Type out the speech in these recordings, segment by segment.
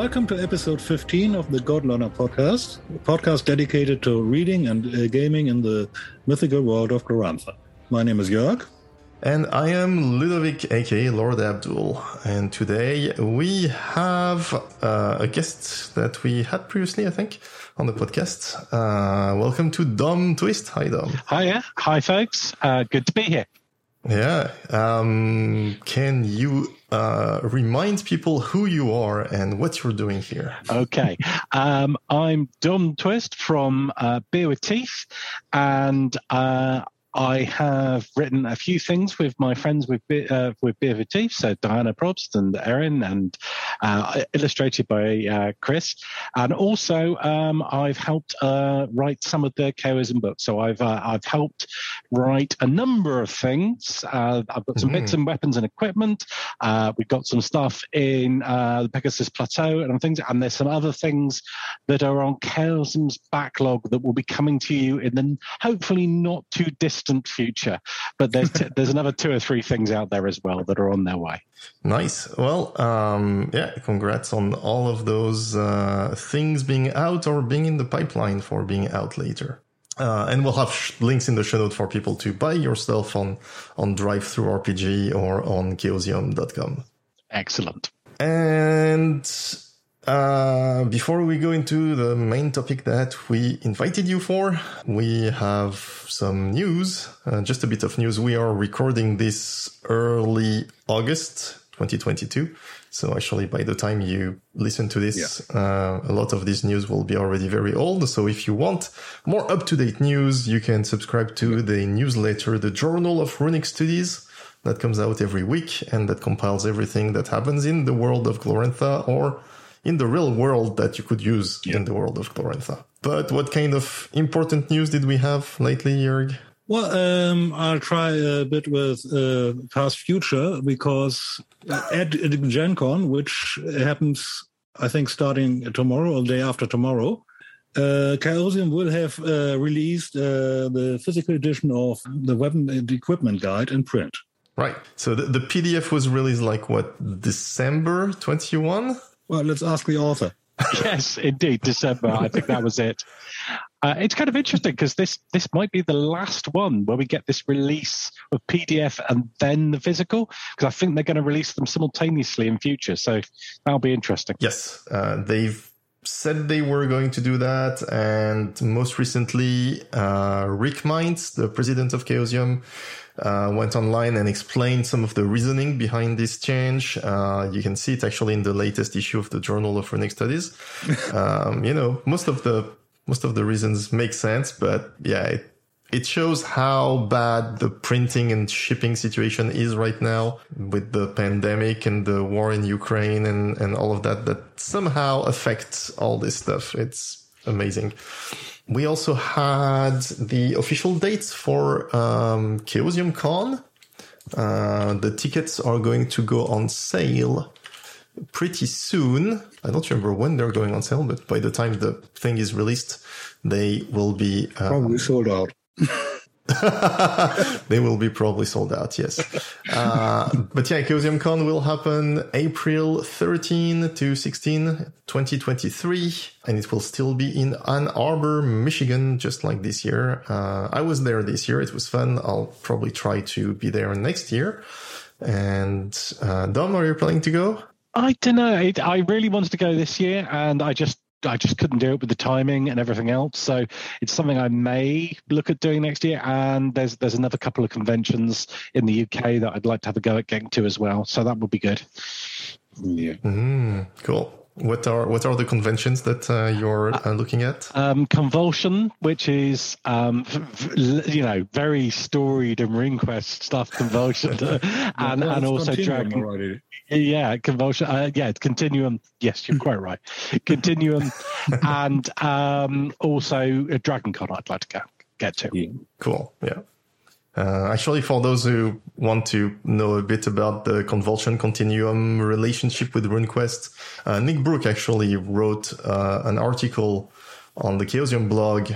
welcome to episode 15 of the God Learner podcast, a podcast dedicated to reading and uh, gaming in the mythical world of Glorantha. My name is Jörg. And I am Ludovic, aka Lord Abdul. And today we have uh, a guest that we had previously, I think, on the podcast. Uh, welcome to Dom Twist. Hi, Dom. Hiya. Hi, folks. Uh, good to be here. Yeah. Um, can you uh, remind people who you are and what you're doing here? Okay. Um, I'm Dom Twist from uh, Beer with Teeth, and uh, I have written a few things with my friends with uh, with Beer Teeth, so Diana Probst and Erin, and uh, illustrated by uh, Chris. And also, um, I've helped uh, write some of the Chaosium books. So I've uh, I've helped write a number of things. Uh, I've got some mm-hmm. bits and weapons and equipment. we've got some stuff in the Pegasus Plateau and things, and there's some other things that are on Chaosium's backlog that will be coming to you in the hopefully not too distant distant future. But there's t- there's another two or three things out there as well that are on their way. Nice. Well, um, yeah, congrats on all of those uh, things being out or being in the pipeline for being out later. Uh, and we'll have sh- links in the show note for people to buy your stuff on on RPG or on chaosium.com. Excellent. And uh, before we go into the main topic that we invited you for, we have some news. Uh, just a bit of news. We are recording this early August 2022. So actually, by the time you listen to this, yeah. uh, a lot of this news will be already very old. So if you want more up to date news, you can subscribe to the newsletter, the Journal of Runic Studies that comes out every week and that compiles everything that happens in the world of Glorantha or in the real world that you could use yeah. in the world of Glorantha. But what kind of important news did we have lately, Jörg? Well, um, I'll try a bit with uh, past future because at, at Gen Con, which happens, I think, starting tomorrow or the day after tomorrow, uh, Chaosium will have uh, released uh, the physical edition of the weapon and equipment guide in print. Right. So the, the PDF was released like what, December 21? Well, let's ask the author. yes, indeed, December. I think that was it. Uh, it's kind of interesting because this this might be the last one where we get this release of PDF and then the physical because I think they're going to release them simultaneously in future. So that'll be interesting. Yes, uh, they've said they were going to do that, and most recently, uh, Rick Meints, the president of Chaosium, uh, went online and explained some of the reasoning behind this change. Uh, you can see it actually in the latest issue of the Journal of Runic Studies. um, you know, most of the most of the reasons make sense, but yeah, it, it shows how bad the printing and shipping situation is right now with the pandemic and the war in Ukraine and, and all of that, that somehow affects all this stuff. It's amazing. We also had the official dates for um, Chaosium Con. Uh, the tickets are going to go on sale pretty soon. I don't remember when they're going on sale, but by the time the thing is released, they will be uh, probably sold out. they will be probably sold out, yes. Uh, but yeah, Chaosium Con will happen April 13 to 16, 2023, and it will still be in Ann Arbor, Michigan, just like this year. Uh, I was there this year. It was fun. I'll probably try to be there next year. And uh, Dom, are you planning to go? I don't know. I really wanted to go this year, and I just I just couldn't do it with the timing and everything else. So it's something I may look at doing next year. And there's there's another couple of conventions in the UK that I'd like to have a go at getting to as well. So that would be good. Yeah. Mm, cool. What are what are the conventions that uh, you're uh, looking at? Um, Convulsion, which is um, you know very storied and RuneQuest stuff. Convulsion, and and also Dragon. Yeah, Convulsion. Uh, yeah, Continuum. Yes, you're quite right. Continuum, and um, also Dragon Con. I'd like to go get to. Yeah. Cool. Yeah. Uh, actually, for those who want to know a bit about the convulsion continuum relationship with RuneQuest, uh, Nick Brooke actually wrote uh, an article on the Chaosium blog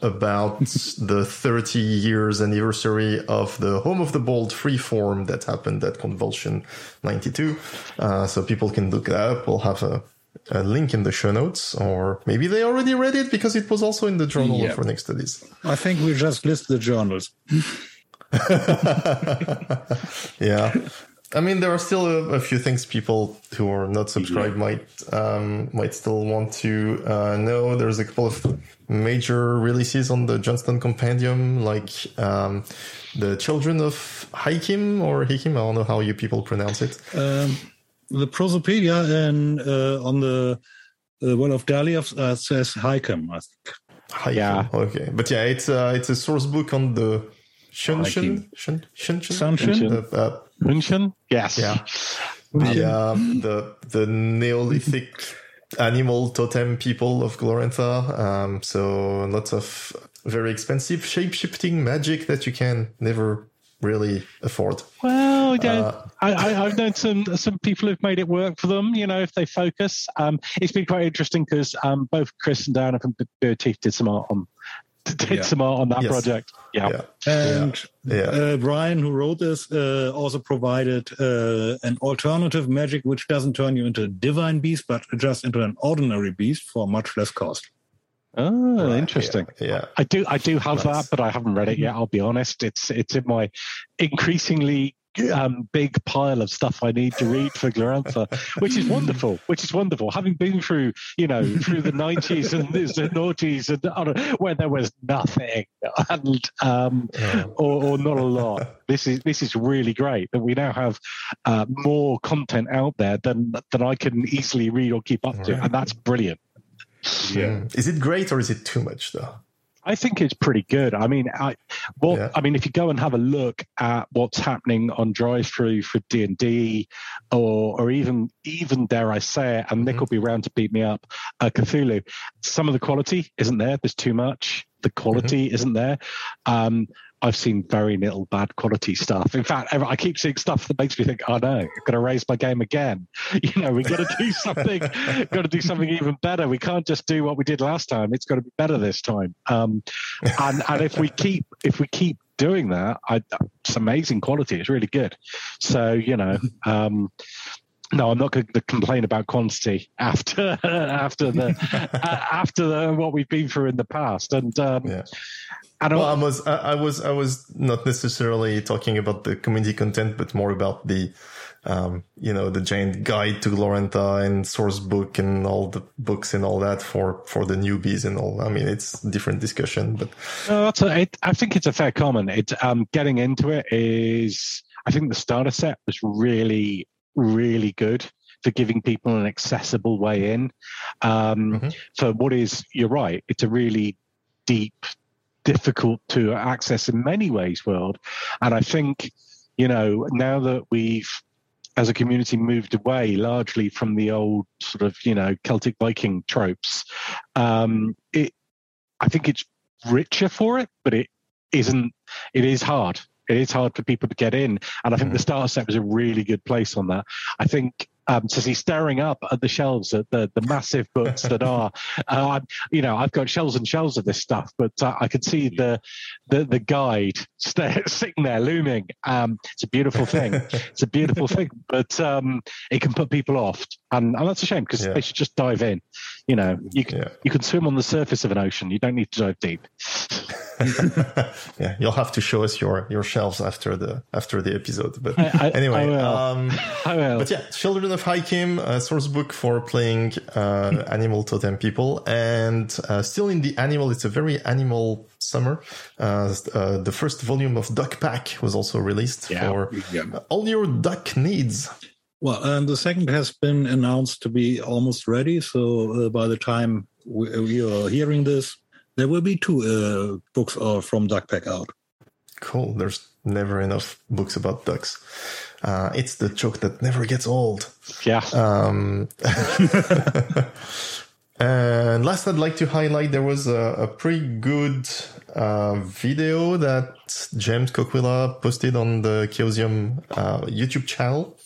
about the 30 years anniversary of the Home of the Bold freeform that happened at Convulsion 92. Uh, so people can look that up. We'll have a a link in the show notes, or maybe they already read it because it was also in the journal Yeah. for next studies. I think we just list the journals. Yeah. I mean, there are still a, a few things people who are not subscribed might um, might still want to uh, know. There's a couple of major releases on the Jonstown Compendium, like um, the Children of Hykim or Hykim. I don't know how you people pronounce it. Um, the Prosopaedia and uh, on the uh, Well of Daliath uh, says Hikem, I think. Hykim. Yeah. Okay, but yeah, it's uh, it's a source book on the Shunshin Shun Shunshin Sunshin? The, uh, Yes. Yeah. the uh, the the Neolithic animal totem people of Glorantha. Um, so lots of very expensive shape shifting magic that you can never really afford. Well, yeah, Uh, I, I, I've known some some people who've made it work for them. You know, if they focus, um, it's been quite interesting because um, both Chris and Diana from Beer Teeth did some art on did Yeah. some art on that Yes. project. Yeah. Yeah. And Yeah. Uh, Brian, who wrote this, uh, also provided uh, an alternative magic which doesn't turn you into a divine beast, but just into an ordinary beast for much less cost. Oh, Right, interesting. Yeah. yeah. I do I do have Nice. that, but I haven't read it yet. I'll be honest. It's it's in my increasingly um, big pile of stuff I need to read for Glorantha, which is wonderful. Which is wonderful. Having been through, you know, through the nineties and the noughties and I don't know, where there was nothing and um, Yeah. or, or not a lot. This is this is really great that we now have uh, more content out there than than I can easily read or keep up to, Right. and that's brilliant. Mm. Is it great or is it too much though? I think it's pretty good. I mean, I well, Yeah. I mean, if you go and have a look at what's happening on drive through for D and D, or or even even dare I say it, and Nick Mhm. will be around to beat me up, uh, Cthulhu. Some of the quality isn't there. There's too much. The quality Mm-hmm. isn't there. Um, I've seen very little bad quality stuff. In fact, I keep seeing stuff that makes me think, "Oh no, I've got to raise my game again." You know, we've got to do something. got to do something even better. We can't just do what we did last time. It's got to be better this time. Um, and and if we keep if we keep doing that, I, it's amazing quality. It's really good. So you know. Um, no, I'm not going to complain about quantity after after the uh, after the, what we've been through in the past, and um, Yeah. and Well, I was I, I was I was not necessarily talking about the community content, but more about the um, you know the giant guide to Glorantha and source book and all the books and all that for for the newbies and all. I mean, it's a different discussion, but No, that's a, it, I think it's a fair comment. It's um, getting into it is. I think the starter set was really, really good for giving people an accessible way in. Um, Mhm. For what is, you're right. It's a really deep, difficult to access in many ways world, and I think you know now that we've as a community moved away largely from the old sort of you know Celtic Viking tropes, um, it I think it's richer for it, but it isn't. It is hard. It is hard for people to get in, and I think the mm. starter set was a really good place on that. I think um, to see staring up at the shelves at the the massive books that are, uh, I'm- you know, I've got shelves and shelves of this stuff, but uh, I could see the the the guide sta sitting there looming. Um, it's a beautiful thing. it's a beautiful thing, but um, it can put people off, and, and that's a shame because Yeah. they should just dive in. You know, you can yeah, you can swim on the surface of an ocean. You don't need to dive deep. yeah. You'll have to show us your your shelves after the after the episode. But I- I- anyway, I will. um, I will. But yeah, Children of Hykim, a source book for playing uh, animal totem people, and uh, still in the animal. It's a very animal summer. Uh, uh, the first volume of Duckpac was also released Yeah. for all your duck needs. Well, and the second has been announced to be almost ready. So uh, by the time we, we are hearing this, there will be two uh, books uh, from Duckpac out. Cool. There's never enough books about ducks. Uh, it's the joke that never gets old. yeah. Um, and last, I'd like to highlight there was a, a pretty good uh, video that James Coquillat posted on the Chaosium uh, YouTube channel,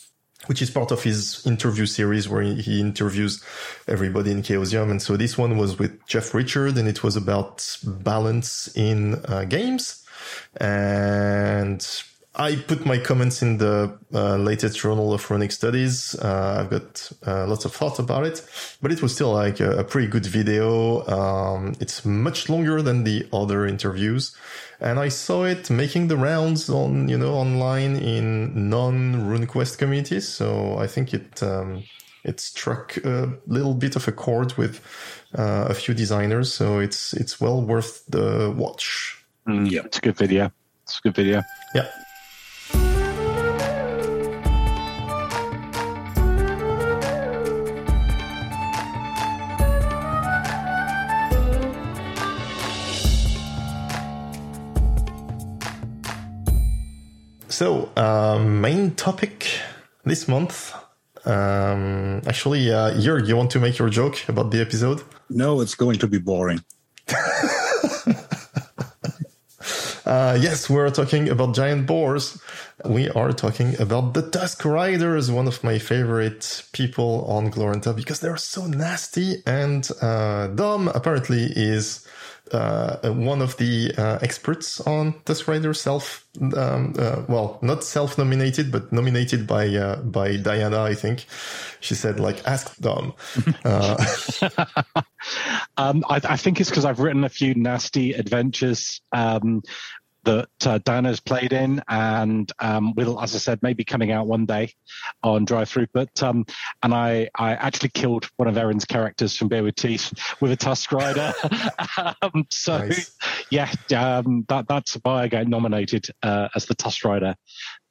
which is part of his interview series where he, interviews everybody in Chaosium. And so this one was with Jeff Richard, and it was about balance in uh, games. And I put my comments in the uh, latest Journal of Runic Studies. Uh, I've got uh, lots of thoughts about it, but it was still like a, a pretty good video. Um, it's much longer than the other interviews, and I saw it making the rounds on you know online in non RuneQuest communities. So I think it um, it struck a little bit of a chord with uh, a few designers. So it's it's well worth the watch. Mm, yeah, it's a good video. It's a good video. Yeah. So, uh, main topic this month. Um, actually, uh, Jörg, you want to make your joke about the episode? No, it's going to be boring. uh, yes, we're talking about giant boars. We are talking about the Tusk Riders, one of my favorite people on Glorantha because they're so nasty. And uh, Dom apparently is uh, one of the uh, experts on Tusk Rider self, um, uh, well, not self-nominated, but nominated by uh, by Diana. I think she said, like, ask Dom. Uh, um, I, I, think it's because I've written a few nasty adventures. Um, that uh, Dana's played in and um, will, as I said, maybe coming out one day on Drive Through. But um, and I, I actually killed one of Erin's characters from Beer with Teeth with a Tusk Rider. um, so nice. yeah, um, that that's why I got nominated uh, as the Tusk Rider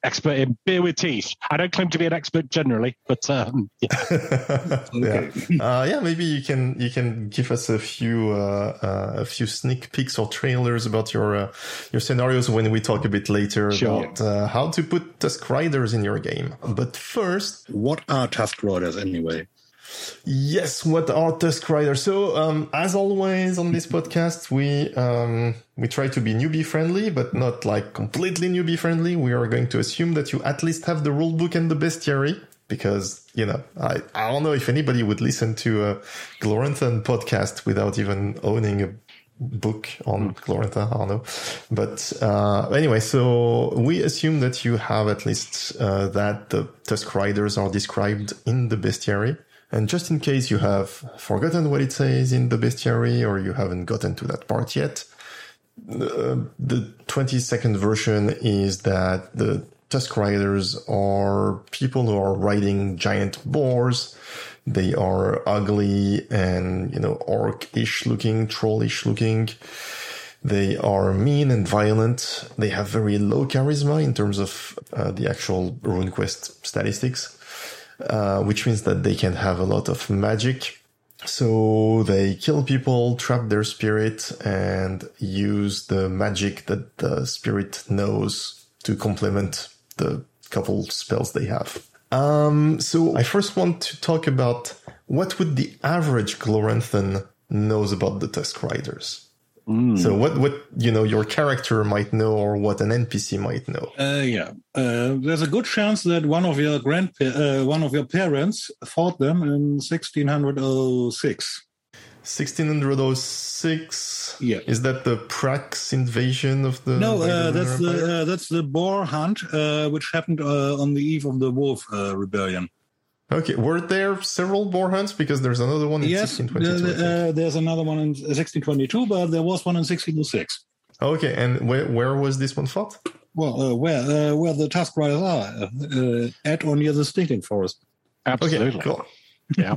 expert in beer with teeth. I don't claim to be an expert generally, but um, yeah. okay. yeah. Uh, yeah, maybe you can you can give us a few uh, uh, a few sneak peeks or trailers about your uh, your scenarios when we talk a bit later sure. about uh, how to put Tusk Riders in your game. But first, what are Tusk Riders anyway? Yes, what are Tusk Riders? So, um, as always on this podcast, we um, we try to be newbie friendly, but not like completely newbie friendly. We are going to assume that you at least have the rule book and the bestiary, because you know I I don't know if anybody would listen to a Gloranthan podcast without even owning a book on Glorantha. I don't know, but uh, anyway, so we assume that you have at least uh, that the Tusk Riders are described in the bestiary. And just in case you have forgotten what it says in the bestiary or you haven't gotten to that part yet, uh, the 20 second version is that the Tusk Riders are people who are riding giant boars. They are ugly and, you know, orc-ish looking, troll-ish looking. They are mean and violent. They have very low charisma in terms of uh, the actual RuneQuest statistics. Uh, which means that they can have a lot of magic. So they kill people, trap their spirit, and use the magic that the spirit knows to complement the couple spells they have. Um, so I first want to talk about what would the average Gloranthan knows about the Tusk Riders. Mm. So what what you know your character might know or what an NPC might know. Uh, yeah, uh, there's a good chance that one of your grand uh, one of your parents fought them in 1606. 1606. Yeah. Is that the Prax invasion of the? No, uh, that's the uh, that's the boar hunt, uh, which happened uh, on the eve of the wolf uh, rebellion. Okay, were there several boar hunts? Because there's another one in yes, 1622. Uh, there's another one in 1622, but there was one in 1606. Okay, and where where was this one fought? Well, uh, where uh, where the Tusk Riders are, uh, at or near the Stinking Forest. Absolutely. Okay, cool. Yeah.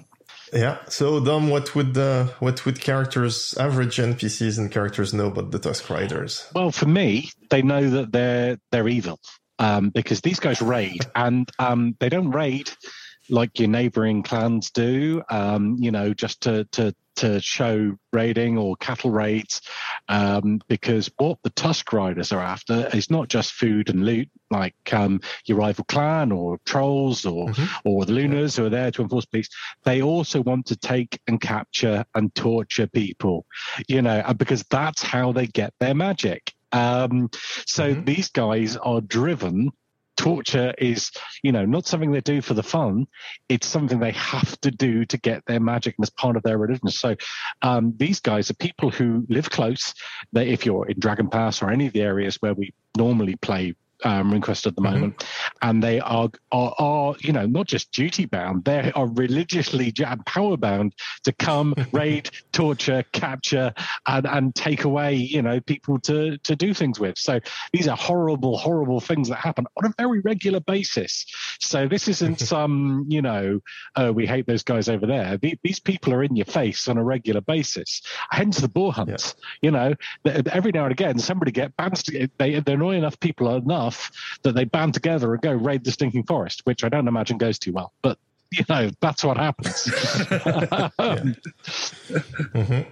yeah. So, Dom, what would uh, what would characters, average NPCs and characters know about the Tusk Riders? Well, for me, they know that they're they're evil um, because these guys raid, and um, they don't raid like your neighboring clans do, um, you know, just to, to, to show raiding or cattle raids, um, because what the Tusk Riders are after is not just food and loot, like um, your rival clan or trolls or mm-hmm. or the Lunars who are there to enforce peace. They also want to take and capture and torture people, you know, because that's how they get their magic. Um, so mm-hmm. these guys are driven torture is, you know, not something they do for the fun. It's something they have to do to get their magic and as part of their religion. So um, these guys are people who live close. They, if you're in Dragon Pass or any of the areas where we normally play um, RuneQuest at the mm-hmm. moment, and they are, are, are you know not just duty bound, they are religiously power bound to come raid, torture, capture, and and take away you know people to to do things with. So these are horrible, horrible things that happen on a very regular basis. So this isn't some you know oh we hate those guys over there. These people are in your face on a regular basis. Hence the boar hunts. Yeah. You know every now and again somebody get bands. They they annoy enough people enough enough that they band together and go raid the stinking forest, which I don't imagine goes too well. But you know that's what happens. mm-hmm.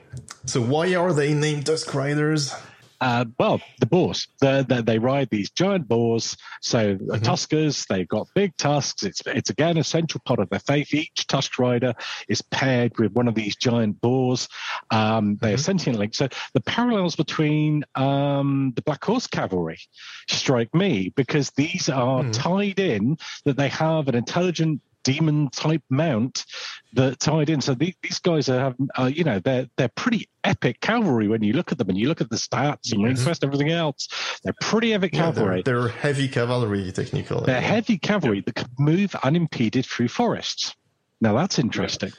So why are they named Tusk Riders? Uh, well, the boars. They're, they're, they ride these giant boars. So mm-hmm. Tuskers, they've got big tusks. It's it's again a central part of their faith. Each Tusk rider is paired with one of these giant boars. Um, they mm-hmm. are sentient links. So the parallels between um, the Black Horse Cavalry strike me because these are mm. tied in that they have an intelligent demon type mount that tied in. So these, these guys are, uh, you know, they're they're pretty epic cavalry when you look at them and you look at the stats and yes. and everything else. They're pretty epic yeah, cavalry. They're, they're, heavy cavalry, technically. They're yeah. heavy cavalry that can move unimpeded through forests. Now that's interesting.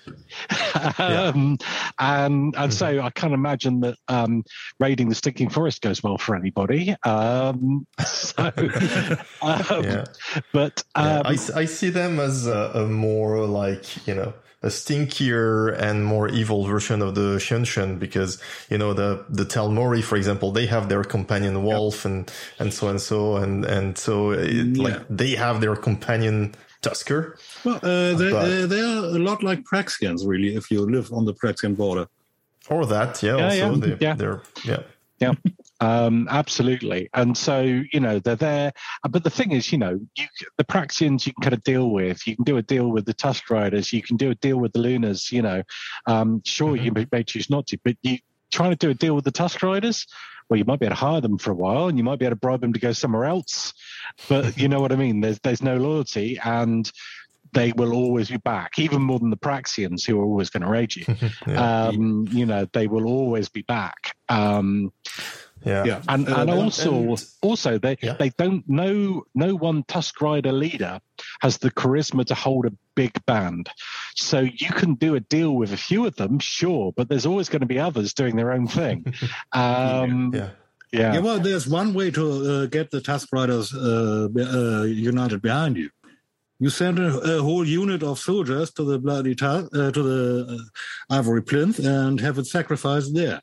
Yeah. um, and and so mm-hmm. I can't imagine that um, raiding the stinking forest goes well for anybody. Um, so, um, yeah. but. I, I see them as a, a, more like you know a stinkier and more evil version of the Hsunchen because you know the the Telmori, for example, they have their companion wolf yep. and and so and so and and so it, like they have their companion Tusker. Well, uh, they, but, uh, they are a lot like Praxians, really, if you live on the Praxian border. Or that, yeah. yeah also, yeah. They, yeah. They're, yeah. Yeah, um, absolutely. And so, you know, they're there. But the thing is, you know, you, the Praxians you can kind of deal with. You can do a deal with the Tusk Riders. You can do a deal with the Lunars. You know, um, sure, mm-hmm. you may, may choose not to, but you trying to do a deal with the Tusk Riders well, you might be able to hire them for a while and you might be able to bribe them to go somewhere else. But you know what I mean? There's there's no loyalty and they will always be back, even more than the Praxians who are always going to raid you. yeah. um, you know, they will always be back. Um, yeah. yeah. And, and also, and, also they, yeah. they don't know, no one Tusk Rider leader has the charisma to hold a big band. So you can do a deal with a few of them, sure, but there's always going to be others doing their own thing. Um, yeah. Yeah. yeah. Well, there's one way to uh, get the Tusk Riders uh, uh, united behind you. You send a, a, whole unit of soldiers to the bloody uh, to the uh, Ivory Plinth and have it sacrificed there.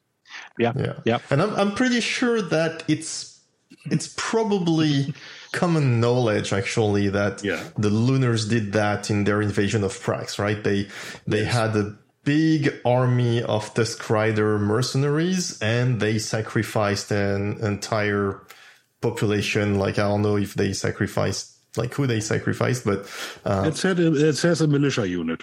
Yeah, yeah, yeah. And I'm I'm pretty sure that it's it's probably common knowledge actually that yeah. the Lunars did that in their invasion of Prax, right? They they yes. had a big army of Tusk Rider mercenaries and they sacrificed an entire population. Like I don't know if they sacrificed like who they sacrificed, but uh, it said it says a militia unit.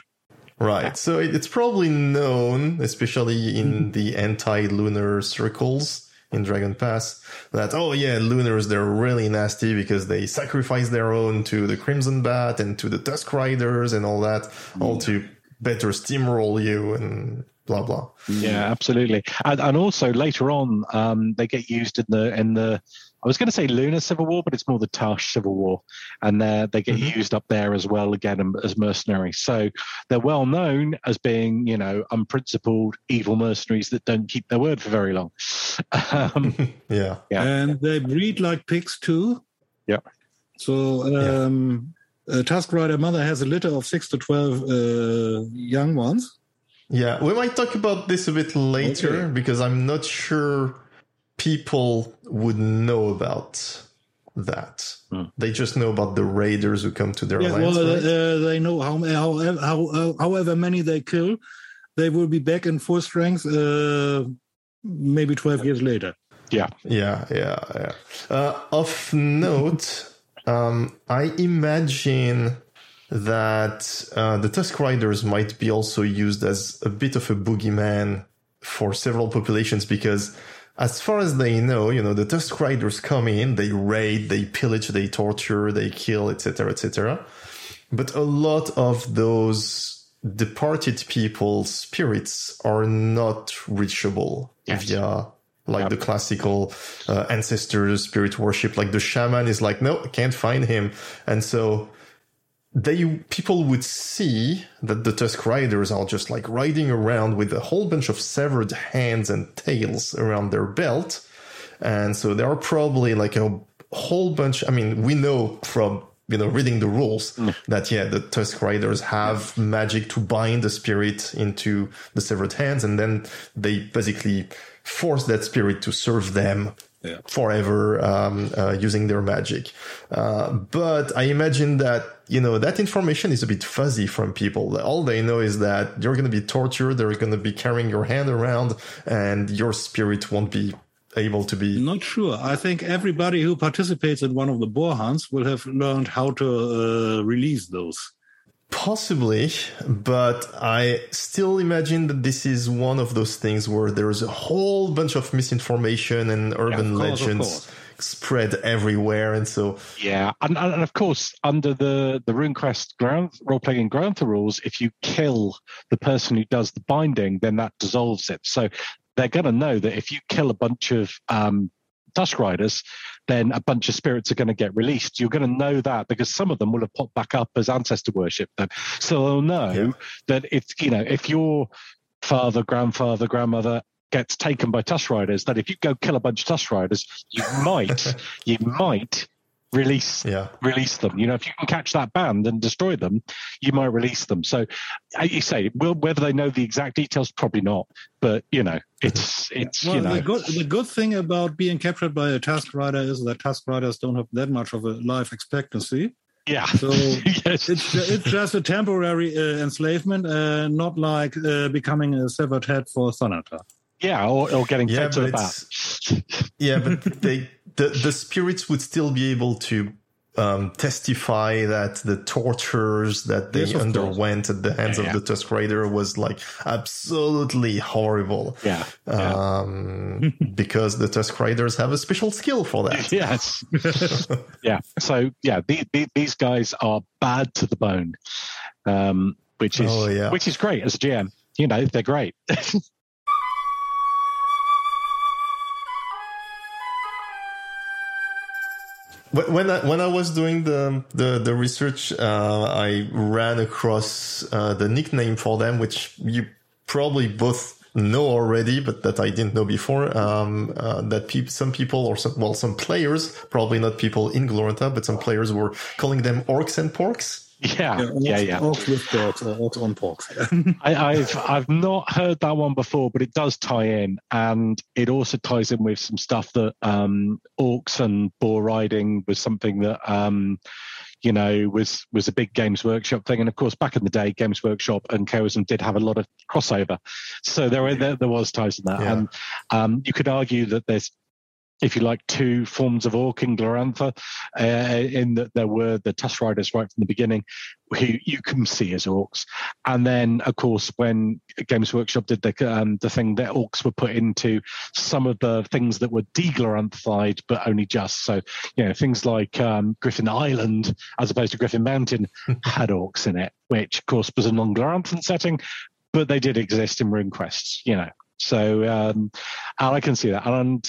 Right. So it's probably known, especially in mm-hmm. the anti-lunar circles in Dragon Pass, that oh yeah, lunars they're really nasty because they sacrifice their own to the Crimson Bat and to the Tusk Riders and all that, mm. all to better steamroll you and blah blah. Yeah, absolutely. And, and also later on, um, they get used in the in the I was going to say Lunar Civil War, but it's more the Tarsh Civil War, and they they get mm-hmm. used up there as well again as mercenaries. So they're well known as being you know unprincipled evil mercenaries that don't keep their word for very long. um, yeah, yeah, and they breed like pigs too. Yeah. So um, yeah. a Tusk Rider mother has a litter of six to twelve uh, young ones. Yeah, we might talk about this a bit later okay. because I'm not sure people would know about that. Hmm. They just know about the raiders who come to their yeah, lands. Well, right? uh, they know how, how, how, however many they kill, they will be back in full strength. Uh, maybe twelve years later. Yeah, yeah, yeah, yeah. Uh, of note, um, I imagine that uh, the Tusk Riders might be also used as a bit of a boogeyman for several populations because as far as they know, you know, the Tusk Riders come in, they raid, they pillage, they torture, they kill, etc., etc. But a lot of those departed people's spirits are not reachable yes. via like the classical uh, ancestors spirit worship like the shaman is like no can't find him and so they people would see that the tusk riders are just like riding around with a whole bunch of severed hands and tails around their belt and so there are probably like a whole bunch i mean we know from you know reading the rules mm. that yeah the tusk riders have magic to bind the spirit into the severed hands and then they basically force that spirit to serve them yeah. forever um, uh, using their magic. Uh, but I imagine that you know that information is a bit fuzzy from people. All they know is that you're going to be tortured. They're going to be carrying your hand around, and your spirit won't be able to be. Not sure. I think everybody who participates in one of the boar hunts will have learned how to uh, release those. Possibly, but I still imagine that this is one of those things where there's a whole bunch of misinformation and urban yeah, course, legends spread everywhere, and so yeah, and, and of course under the the RuneQuest ground role playing Glorantha rules, if you kill the person who does the binding, then that dissolves it. So they're going to know that if you kill a bunch of um, Tusk Riders, then a bunch of spirits are going to get released. You're going to know that because some of them will have popped back up as ancestor worship. Then, so they'll know yeah. that it's you know if your father, grandfather, grandmother gets taken by Tusk Riders, that if you go kill a bunch of Tusk Riders, you might you might release yeah. release them. You know, if you can catch that band and destroy them, you might release them. So, you say, will, whether they know the exact details, probably not. But you know, it's it's well, you know. The good, the good thing about being captured by a Tusk Rider is that Tusk Riders don't have that much of a life expectancy. Yeah. So yes. it's it's just a temporary uh, enslavement, uh, not like uh, becoming a severed head for Thanatar. Yeah, or, or getting yeah, fed to the bat. yeah, but they the the spirits would still be able to um, testify that the tortures that they yes, underwent course. at the hands yeah, of the Tusk Rider was like absolutely horrible. Yeah. Um, because the Tusk Riders have a special skill for that. Yes. yeah. So yeah, the, the, these guys are bad to the bone, um, which is oh, yeah. which is great as a GM. You know, they're great. When I, when I was doing the the, the research, uh, I ran across uh, the nickname for them, which you probably both know already, but that I didn't know before. Um, uh, that pe- some people or some well, some players, probably not people in Glorantha, but some players were calling them orcs and porks. Yeah, yeah, yeah. Orcs with dogs or orcs on porks. I, have I've not heard that one before, but it does tie in, and it also ties in with some stuff that um, orcs and boar riding was something that um, you know was was a big Games Workshop thing, and of course back in the day, Games Workshop and Chaosium did have a lot of crossover, so there there, there was ties in that, yeah. and um, you could argue that there's if you like, two forms of orc in Glorantha, uh, in that there were the Tusk Riders right from the beginning, who you can see as orcs. And then, of course, when Games Workshop did the um, the thing that orcs were put into some of the things that were deglorantified, but only just. So, you know, things like um, Griffin Island, as opposed to Griffin Mountain, had orcs in it, which, of course, was a non Gloranthan setting, but they did exist in RuneQuest, you know. So um, I can see that. And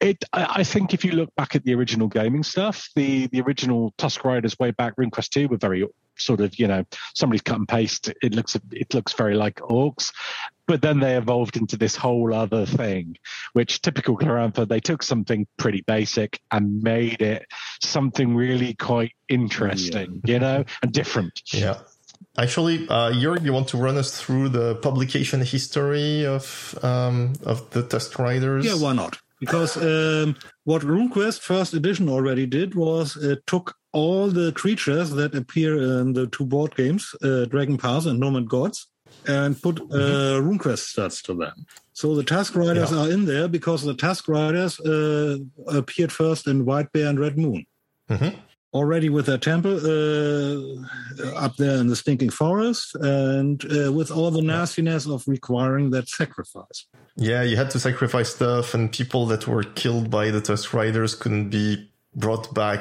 it, I think if you look back at the original gaming stuff, the the original Tusk Riders way back, RuneQuest Two were very sort of you know somebody's cut and paste. It looks it looks very like orcs, but then they evolved into this whole other thing, which typical Glorantha, they took something pretty basic and made it something really quite interesting, yeah. you know, and different. Yeah. Actually, uh, Jörg, you want to run us through the publication history of um, of the Tusk Riders? Yeah, why not? Because um, what RuneQuest First Edition already did was it took all the creatures that appear in the two board games, uh, Dragon Pass and Nomad Gods, and put uh, mm-hmm. RuneQuest stats to them. So the Tusk Riders yeah. are in there because the Tusk Riders uh, appeared first in White Bear and Red Moon. Mm-hmm already with their temple uh, up there in the stinking forest and uh, with all the nastiness of requiring that sacrifice. Yeah, you had to sacrifice stuff, and people that were killed by the Tusk Riders couldn't be brought back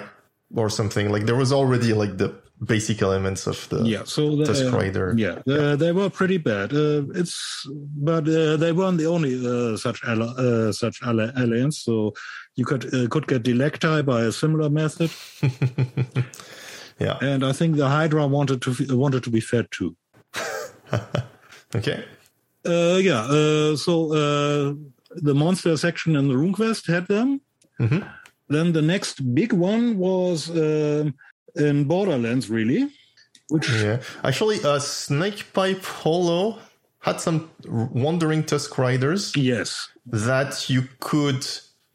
or something. Like there was already like the basic elements of the yeah. So the, Tusk Rider. yeah, uh, they were pretty bad. Uh, it's but uh, they weren't the only uh, such uh, such alliance. So you could uh, could get Delecti by a similar method, yeah. and I think the Hydra wanted to f- wanted to be fed too. Okay. Uh, yeah. Uh, so uh, the monster section in the RuneQuest had them. Mhm. Then the next big one was um, in Borderlands, really, which Yeah. Actually, uh, Snakepipe Hollow had some wandering Tusk Riders yes, that you could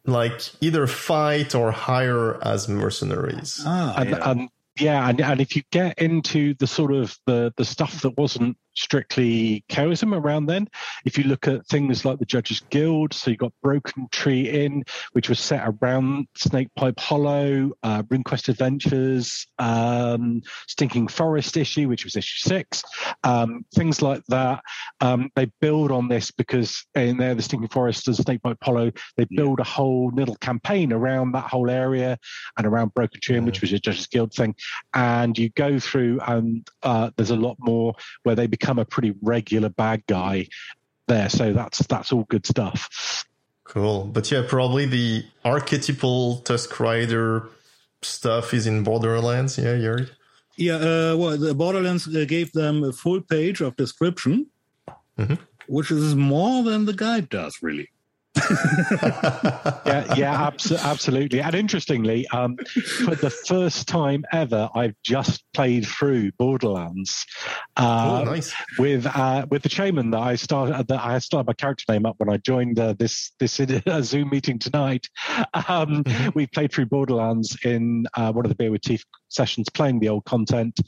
like either fight or hire as mercenaries. ah, and, yeah. and yeah, and, and if you get into the sort of the the stuff that wasn't strictly Chaosium around then, if you look at things like the Judges Guild, so you've got Broken Tree Inn, which was set around Snakepipe Hollow, uh, RuneQuest Adventures, um, Stinking Forest issue, which was issue six, um, things like that. Um, they build on this because in there, the Stinking Forest and Snakepipe Hollow, they build a whole little campaign around that whole area and around Broken Tree, Inn, which was a Judges Guild thing. And you go through, and uh, there's a lot more where they become a pretty regular bad guy there. So that's that's all good stuff. Cool. But yeah, probably the archetypal Tusk Rider stuff is in Borderlands. Yeah, Yuri. yeah. Uh, well, the Borderlands uh, gave them a full page of description, Mhm. which is more than the guide does, really. yeah, yeah, abso- absolutely. And interestingly, um, for the first time ever, I've just played through Borderlands uh, oh, nice. with uh, with the shaman that I started. That I started my character name up when I joined uh, this this uh, Zoom meeting tonight. Um, we played through Borderlands in uh, one of the Beer with Teeth sessions, playing the old content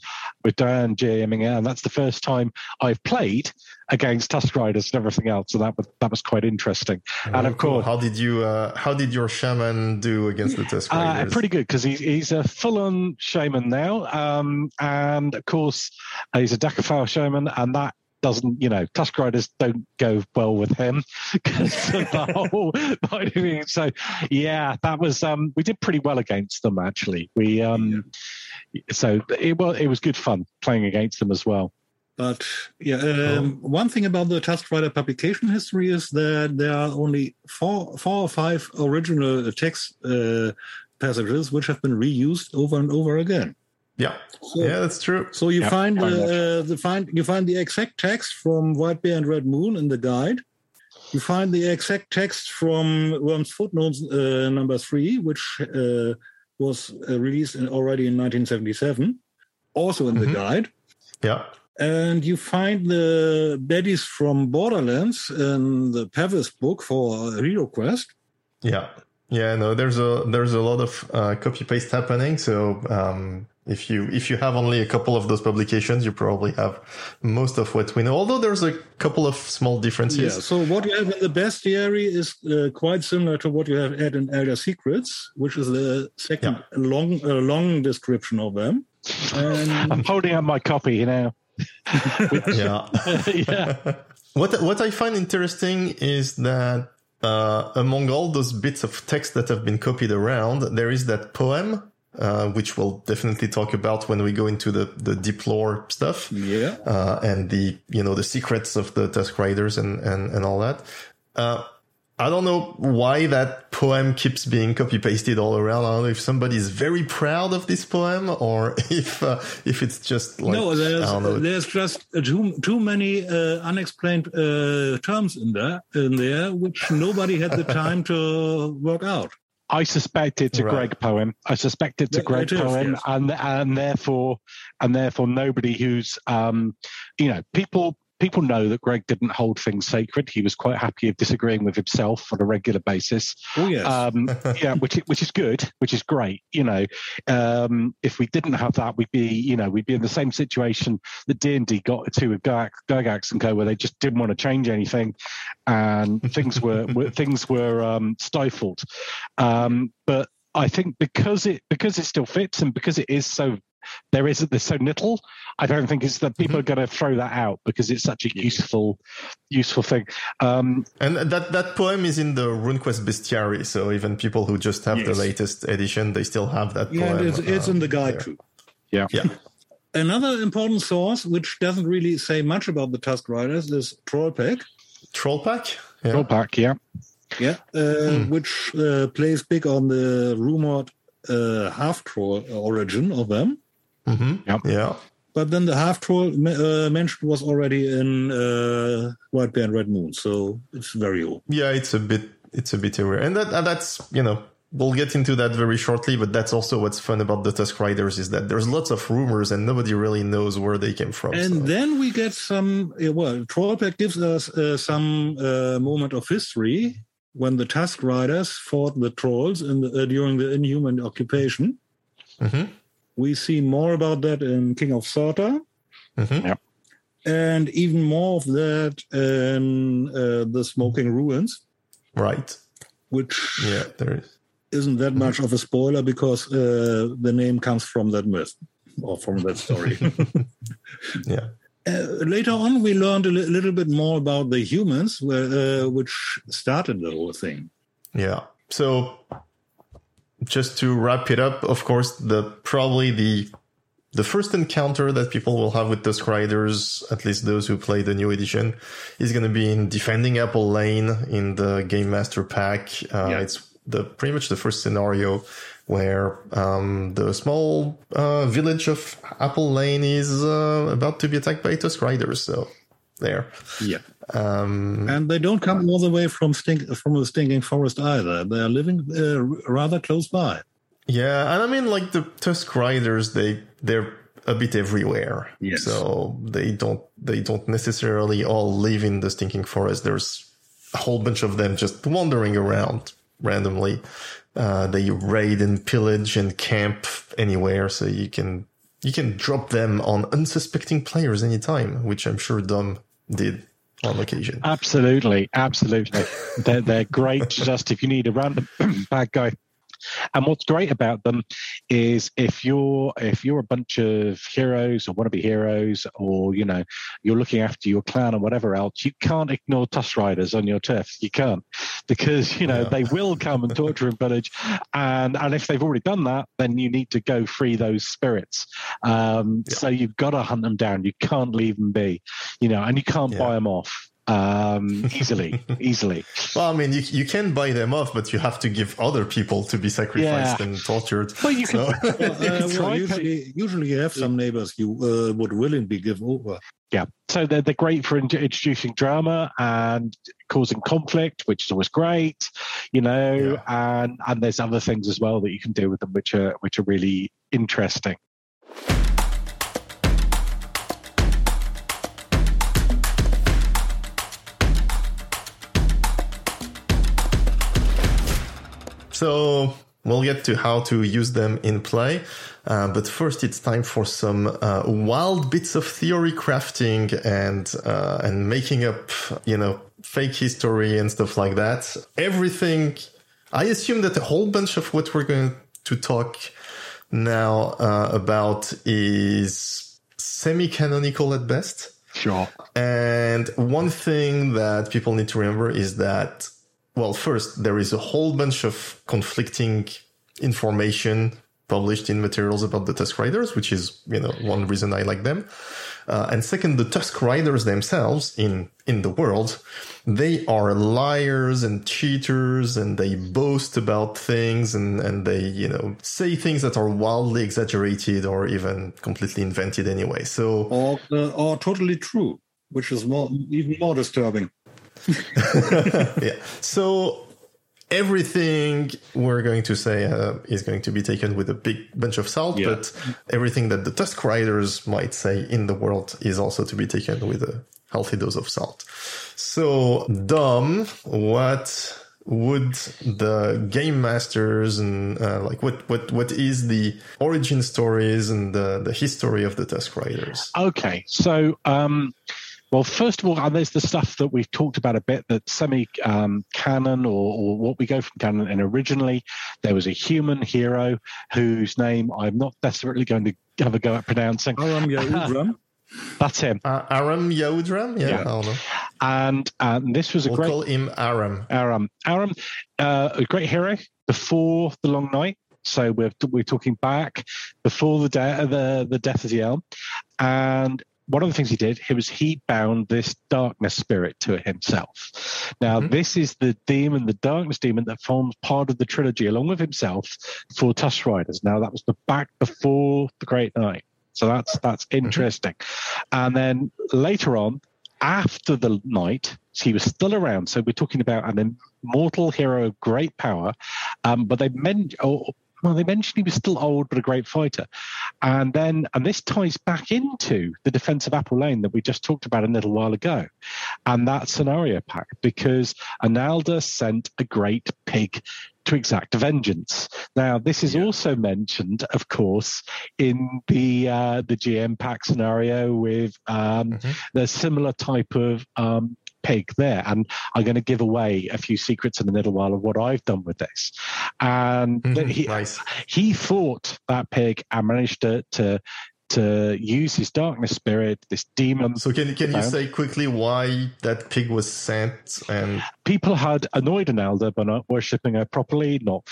with Diane GMing it, and that's the first time I've played against Tusk Riders and everything else. So that was that was quite interesting. and of cool. course, how did you uh, how did your shaman do against the Tusk Uh, Riders? pretty good because he's he's a full-on shaman now, um, and of course uh, he's a Daka Fal shaman, and that doesn't you know Tusk Riders don't go well with him because of the whole. So yeah, that was um, we did pretty well against them actually. We um, so it was it was good fun playing against them as well. But yeah, um, one thing about the Tusk Rider publication history is that there are only four, four or five original text uh, passages which have been reused over and over again. Yeah, So, yeah, that's true. so you Yeah, find the, uh, the find you find the exact text from White Bear and Red Moon in the guide. You find the exact text from Wyrms Footnotes uh, number three, which uh, was uh, released in, already in 1977, also in the Mhm. guide. Yeah, And you find the baddies from Borderlands in the Pavis book for Hero Quest. yeah, yeah. No, there's a there's a lot of uh, copy paste happening. So um, if you if you have only a couple of those publications, you probably have most of what we know. Although there's a couple of small differences. Yeah. differences. So what you have in the bestiary is uh, quite similar to what you have had in Elder Secrets, which is the second long uh, long description of them. And I'm holding up my copy now. yeah. yeah. What what I find interesting is that uh, among all those bits of text that have been copied around, there is that poem, uh, which we'll definitely talk about when we go into the the deep lore stuff yeah, uh, and the you know the secrets of the Tusk Riders and and and all that. Uh, I don't know why that poem keeps being copy pasted all around. I don't know if somebody is very proud of this poem or if uh, if it's just like no, there's I don't know. there's just too too many uh, unexplained uh, terms in there in there which nobody had the time to work out. I suspect it's a Right. Greg poem. I suspect it's a Greg it is, poem, yes. and and therefore and therefore nobody who's um, you know people people know that Greg didn't hold things sacred. He was quite happy of disagreeing with himself on a regular basis. Oh yes, Um, yeah, which which is good, which is great. You know, um, if we didn't have that, we'd be you know we'd be in the same situation that D and D got to with Gygax, and Co, where they just didn't want to change anything, and things were, were things were um, stifled. Um, but I think because it because it still fits and because it is so there is there's so little. I don't think it's that people are going to throw that out because it's such a useful useful thing. Um, And that that poem is in the RuneQuest bestiary, so even people who just have the latest edition, they still have that yeah, poem. and it's, it's uh, in the guide there. too. yeah. Yeah. another important source, which doesn't really say much about the Tusk Riders, is Trollpak. Trollpak? Yeah. Trollpak, yeah. Yeah, uh, hmm. which uh, plays big on the rumored uh, half troll origin of them. Mm-hmm. Yep. Yeah. But then the half troll uh, mentioned was already in uh, White Bear and Red Moon, so it's very old. Yeah, it's a bit it's a bit aware, and that that's you know we'll get into that very shortly. But that's also what's fun about the Tusk Riders is that there's lots of rumors and nobody really knows where they came from. And so. then we get some well, Trollpak gives us uh, some uh, moment of history when the Tusk Riders fought the trolls in the, uh, during the Inhuman occupation. Mm-hmm. We see more about that in King of Sartar. Mm-hmm. Yep. And even more of that in uh, the Smoking Ruins. Right. Which yeah, there is. isn't that much of a spoiler because uh, the name comes from that myth or from that story. yeah. Uh, later on, we learned a li- little bit more about the humans, uh, which started the whole thing. Yeah. So, just to wrap it up, of course, the probably the the first encounter that people will have with Tusk Riders, at least those who play the new edition, is going to be in defending Apple Lane in the Game Master pack. Uh, yeah. It's the pretty much the first scenario where um, the small uh, village of Apple Lane is uh, about to be attacked by Tusk Riders. So there. Yeah. Um, and they don't come all the way from stink from the stinking forest either. They are living uh, rather close by. Yeah, and I mean, like the Tusk Riders, they they're a bit everywhere. Yes. So they don't they don't necessarily all live in the stinking forest. There's a whole bunch of them just wandering around randomly. Uh, they raid and pillage and camp anywhere, so you can you can drop them on unsuspecting players anytime, which I'm sure Dom did on occasion. Absolutely, absolutely. they're they're great. Just if you need a random bad guy and what's great about them is if you're if you're a bunch of heroes or want to be heroes, or you know you're looking after your clan or whatever else, you can't ignore Tusk Riders on your turf. You can't because you know yeah. they will come and torture and pillage, and and if they've already done that, then you need to go free those spirits. Um, yeah. So you've got to hunt them down. You can't leave them be, you know, and you can't yeah. buy them off um, easily, easily. Well, I mean, you, you can buy them off, but you have to give other people to be sacrificed yeah. and tortured. Well, you can. So. well, uh, well, usually, usually, you have some neighbors you uh, would willingly give over. Yeah, so they're they're great for introducing drama and causing conflict, which is always great, you know. Yeah. And and there's other things as well that you can do with them, which are which are really interesting. So we'll get to how to use them in play. Uh, but first, it's time for some uh, wild bits of theory crafting and uh, and making up, you know, fake history and stuff like that. Everything. I assume that a whole bunch of what we're going to talk now uh, about is semi-canonical at best. Sure. And one thing that people need to remember is that well, first, there is a whole bunch of conflicting information published in materials about the Tusk Riders, which is, you know, one reason I like them. Uh, and second, the Tusk Riders themselves in, in the world, they are liars and cheaters and they boast about things and, and they, you know, say things that are wildly exaggerated or even completely invented anyway. So, or, uh, or totally true, which is more, even more disturbing. yeah. So everything we're going to say uh, is going to be taken with a big bunch of salt, yeah. but everything that the Tusk Riders might say in the world is also to be taken with a healthy dose of salt. So, Dom, what would the game masters and uh, like what what what is the origin stories and the the history of the Tusk Riders? Okay, so um well, first of all, and there's the stuff that we've talked about a bit that semi um, canon or, or, what we go from canon. And originally, there was a human hero whose name I'm not desperately going to have a go at pronouncing. Aram Yahudram. That's him. Uh, Aram Yahudram? Yeah, yeah, I don't know. And, and this was a we'll great. call him Aram. Aram. Aram, uh, a great hero before the Long Night. So we're we're talking back before the de- the the death of the elm, and one of the things he did he was he bound this darkness spirit to himself. Now mm-hmm. this is the demon, the darkness demon that forms part of the trilogy along with himself for Tusk Riders. Now that was the back before the Great Night. So that's that's mm-hmm. interesting. Mm-hmm. And then later on, after the night, he was still around. So we're talking about an immortal hero of great power. Um, but they meant, oh, well, they mentioned he was still old but a great fighter. And then, and this ties back into the defense of Apple Lane that we just talked about a little while ago, and that scenario pack because Ernalda sent a great pig to exact vengeance. Now, this is yeah. also mentioned, of course, in the uh, the GM pack scenario with um, mm-hmm. the similar type of um, pig there. And I'm going to give away a few secrets in a little while of what I've done with this. And mm-hmm. he, nice. he fought that pig and managed to, to to use his darkness spirit, this demon. So can can you say quickly why that pig was sent? And people had annoyed an Ernalda by not worshipping her properly, not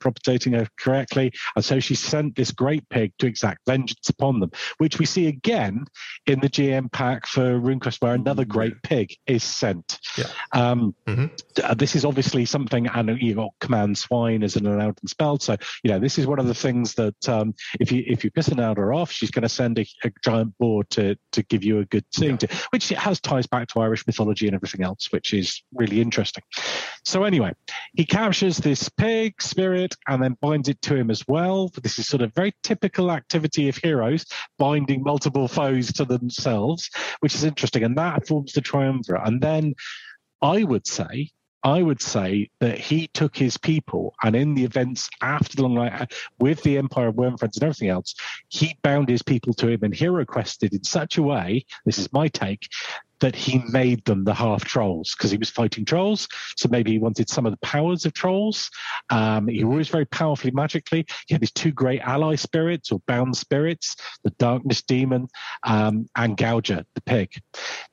propagating her correctly, and so she sent this great pig to exact vengeance upon them, which we see again in the GM pack for RuneQuest, where another mm-hmm. great pig is sent. Yeah. Um, mm-hmm. Uh, this is obviously something, and you got command swine as an allowed and spelled. So you know this is one of the things that um, if you if you piss Ernalda off, she's going to send a, a, giant boar to to give you a good thing, yeah. to, which it has ties back to Irish mythology and everything else, which is really interesting. So anyway, he captures this pig spirit and then binds it to him as well. This is sort of very typical activity of heroes, binding multiple foes to themselves, which is interesting, and that forms the triumvirate. And then I would say I would say that he took his people, and in the events after the long night, uh, with the Empire of Wyrmfriends and everything else, he bound his people to him and hero quested in such a way. This is my take that he made them the half trolls because he was fighting trolls. So maybe he wanted some of the powers of trolls. Um, he was very powerfully magically. He had these two great ally spirits or bound spirits, the darkness demon um, and Gouger, the pig.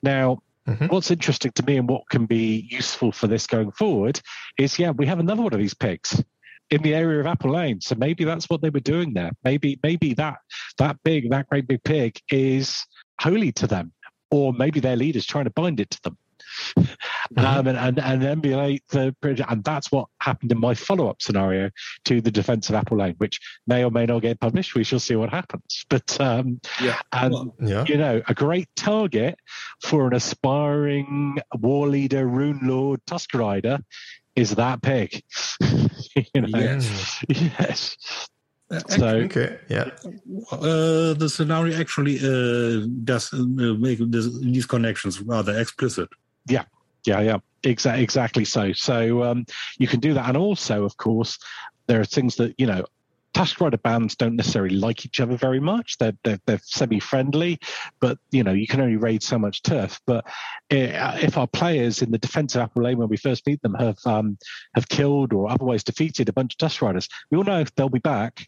Now, Mm-hmm. What's interesting to me and what can be useful for this going forward is, yeah, we have another one of these pigs in the area of Apple Lane. So maybe that's what they were doing there. Maybe maybe that that big that great big pig is holy to them, or maybe their leader's trying to bind it to them mm-hmm. um, and, and, and emulate the and that's what happened in my follow-up scenario to the defense of Apple Lane, which may or may not get published. We shall see what happens. But um, yeah, and well, yeah. you know, a great target for an aspiring war leader, rune lord, tusk rider is that pig. you know? Yes. yes. Uh, so okay, yeah. Uh, the scenario actually uh, does uh, make this, these connections rather explicit. Yeah, yeah, yeah. Exactly, exactly so. So um, you can do that, and also, of course, there are things that you know. Tusk Rider bands don't necessarily like each other very much. They're, they're, they're semi-friendly, but you know you can only raid so much turf. But uh, if our players in the defensive of Apple Lane, when we first meet them, have um, have killed or otherwise defeated a bunch of Tusk Riders, we all know they'll be back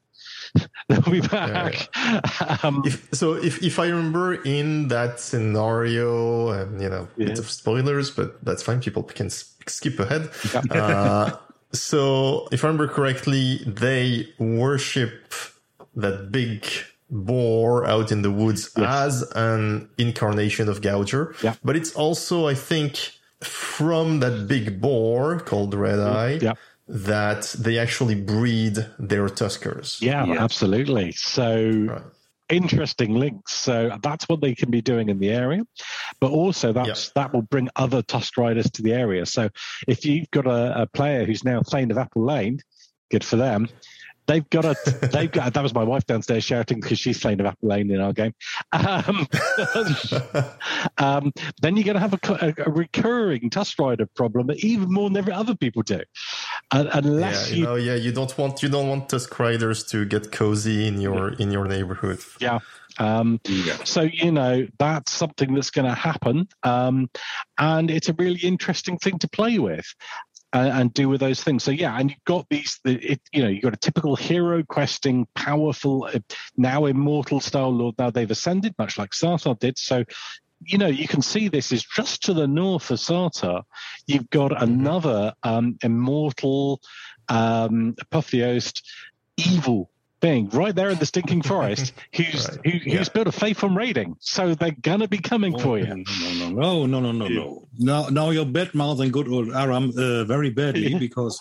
they'll be back. Yeah. Um, if, so if, if I remember in that scenario, and you know, yeah. bit of spoilers, but that's fine. People can skip ahead. uh, so if I remember correctly, they worship that big boar out in the woods yes. as an incarnation of Gouger. Yeah. But it's also, I think, from that big boar called Red Eye. Yeah that they actually breed their tuskers. Yeah, yeah. absolutely. So right. interesting links. So that's what they can be doing in the area, but also that's that will bring other tusk riders to the area. So if you've got a, a player who's now Thane of Apple Lane, good for them. They've got a. They've got. That was my wife downstairs shouting because she's playing of Apple Lane in our game. Um, um, then you're going to have a, a, a, recurring Tusk Rider problem, even more than other people do. Uh, unless yeah, you, you, know, yeah, you don't want you don't want Tusk Riders to get cozy in your in your neighborhood. Yeah. Um, yeah. So you know that's something that's going to happen, um, and it's a really interesting thing to play with and, and, do with those things. So yeah, and you've got these, it, you know, you've got a typical hero questing, powerful, uh, now immortal style lord. Now they've ascended, much like Sartar did. So you know, you can see this is just to the north of Sartar. You've got mm-hmm. another um, immortal um, apotheosed evil being right there in the stinking forest who's Right. who, who's Yeah. built a faith on raiding. So they're gonna be coming for you. No, no, no, no, no, no, no. Now, now you're bad mouthing good old Aram uh, very badly because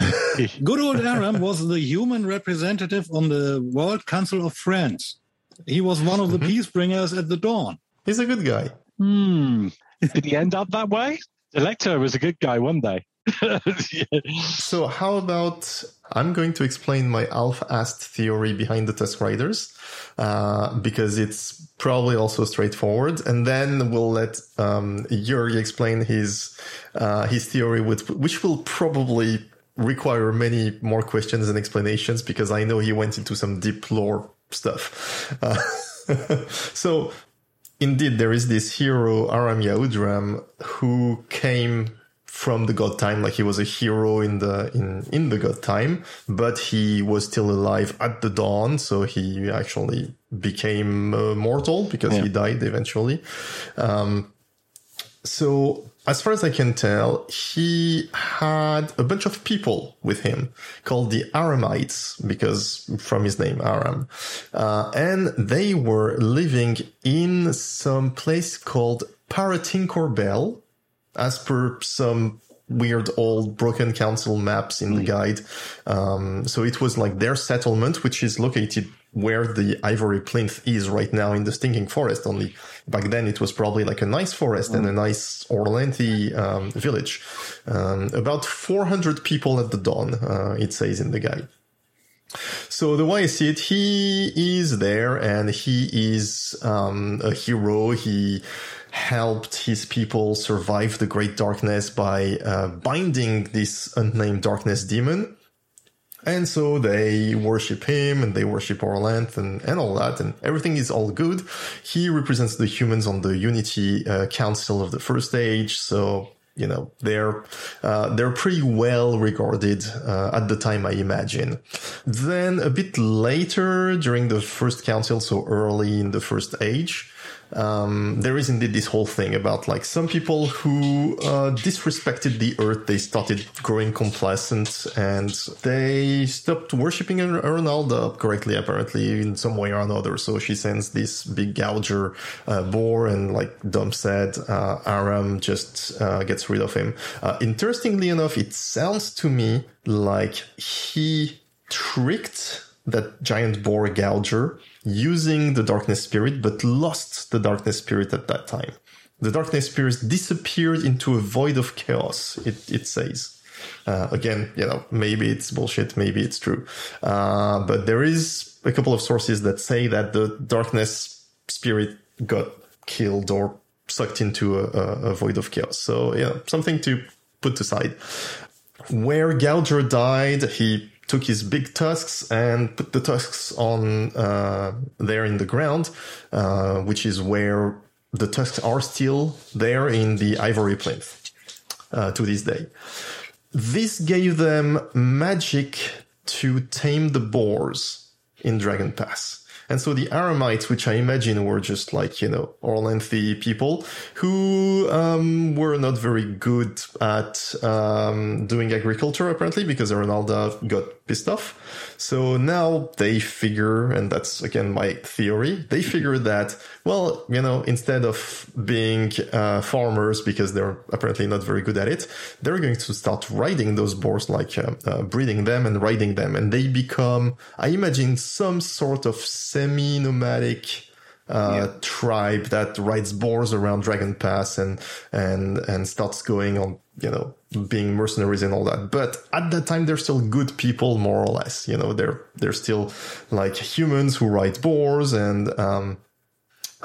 good old Aram was the human representative on the World Council of Friends. He was one of the peace bringers at the dawn. He's a good guy. Hmm. Did he end up that way? Elector was a good guy one day. Yeah. So how about I'm going to explain my half-assed theory behind the Tusk Riders, uh, because it's probably also straightforward, and then we'll let um, Jörg explain his uh, his theory, with which will probably require many more questions and explanations because I know he went into some deep lore stuff. Uh, so indeed, there is this hero Aram Yaudram who came from the god time, like he was a hero in the in in the god time, but he was still alive at the dawn, so he actually became uh, mortal because Yeah. he died eventually. Um, so as far as I can tell, he had a bunch of people with him called the Aramites because from his name Aram, uh, and they were living in some place called Paratinkor Bell, as per some weird old broken council maps in the guide. Um, so it was like their settlement, which is located where the ivory plinth is right now in the stinking forest. Only back then it was probably like a nice forest and a nice Orlanthi um, village. Um, about 400 people at the dawn, uh, it says in the guide. So the way I see it, he is there and he is um, a hero. He helped his people survive the great darkness by uh, binding this unnamed darkness demon. And so they worship him and they worship Orlanth and, and all that and everything is all good. He represents the humans on the Unity uh, Council of the First Age. So, you know, they're, uh, they're pretty well regarded uh, at the time, I imagine. Then a bit later during the First Council, so early in the First Age, um, there is indeed this whole thing about like some people who uh, disrespected the earth. They started growing complacent and they stopped worshipping Ernalda correctly, apparently in some way or another. So she sends this big gouger uh, boar, and like Dom said, uh, Aram just uh, gets rid of him. Uh, interestingly enough, it sounds to me like he tricked that giant boar gouger using the darkness spirit, but lost the darkness spirit at that time. The darkness spirit disappeared into a void of chaos, it, it says. Uh, again, you know, maybe it's bullshit, maybe it's true. Uh, but there is a couple of sources that say that the darkness spirit got killed or sucked into a, a, void of chaos. So, yeah, something to put aside. Where Gouger died, he took his big tusks and put the tusks on uh, there in the ground, uh, which is where the tusks are still there in the ivory plinth uh, to this day. This gave them magic to tame the boars in Dragon Pass. And so the Aramites, which I imagine were just like, you know, Orlanthi people who um, were not very good at um, doing agriculture, apparently, because Ernalda got pissed off. So now they figure, and that's again my theory, they figure that, well, you know, instead of being uh, farmers, because they're apparently not very good at it, they're going to start riding those boars, like uh, uh, breeding them and riding them. And they become, I imagine, some sort of semi nomadic uh, tribe that rides boars around Dragon Pass and and and starts going on, you know, being mercenaries and all that. But at that time, they're still good people, more or less. You know, they're they're still like humans who ride boars and. Um,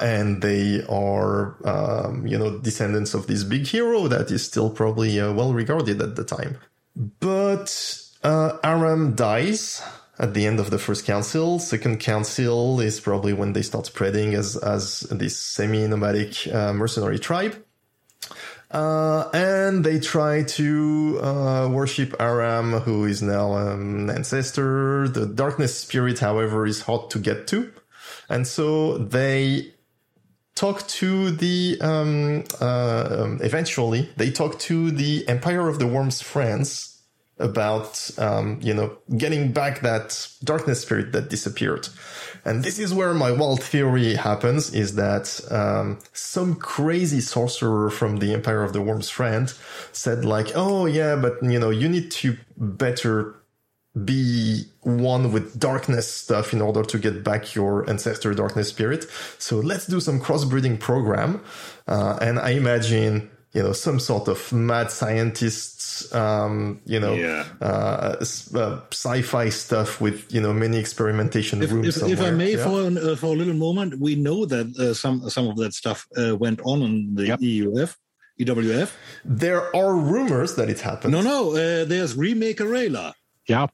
and they are, um, you know, descendants of this big hero that is still probably uh, well regarded at the time. But uh, Aram dies at the end of the first council. Second council is probably when they start spreading as as this semi-nomadic uh, mercenary tribe. Uh, and they try to uh, worship Aram, who is now an ancestor. The darkness spirit, however, is hard to get to, and so they talk to the um, uh, um, eventually they talk to the Empire of the Wyrms Friends about um, you know getting back that darkness spirit that disappeared. And this is where my wild theory happens: is that um, some crazy sorcerer from the Empire of the Wyrms Friend said like, "Oh yeah, but you know you need to better be one with darkness stuff in order to get back your ancestor darkness spirit. So let's do some crossbreeding program. Uh, and I imagine, you know, some sort of mad scientists, um, you know, Yeah. uh, uh, sci-fi stuff with, you know, many experimentation If, rooms. if, if I may, Yeah. for an, uh, for a little moment, we know that uh, some some of that stuff uh, went on in the Yep. EUF, EWF. there are rumors that it happened. No, no, uh, there's remake Arela, Yeah.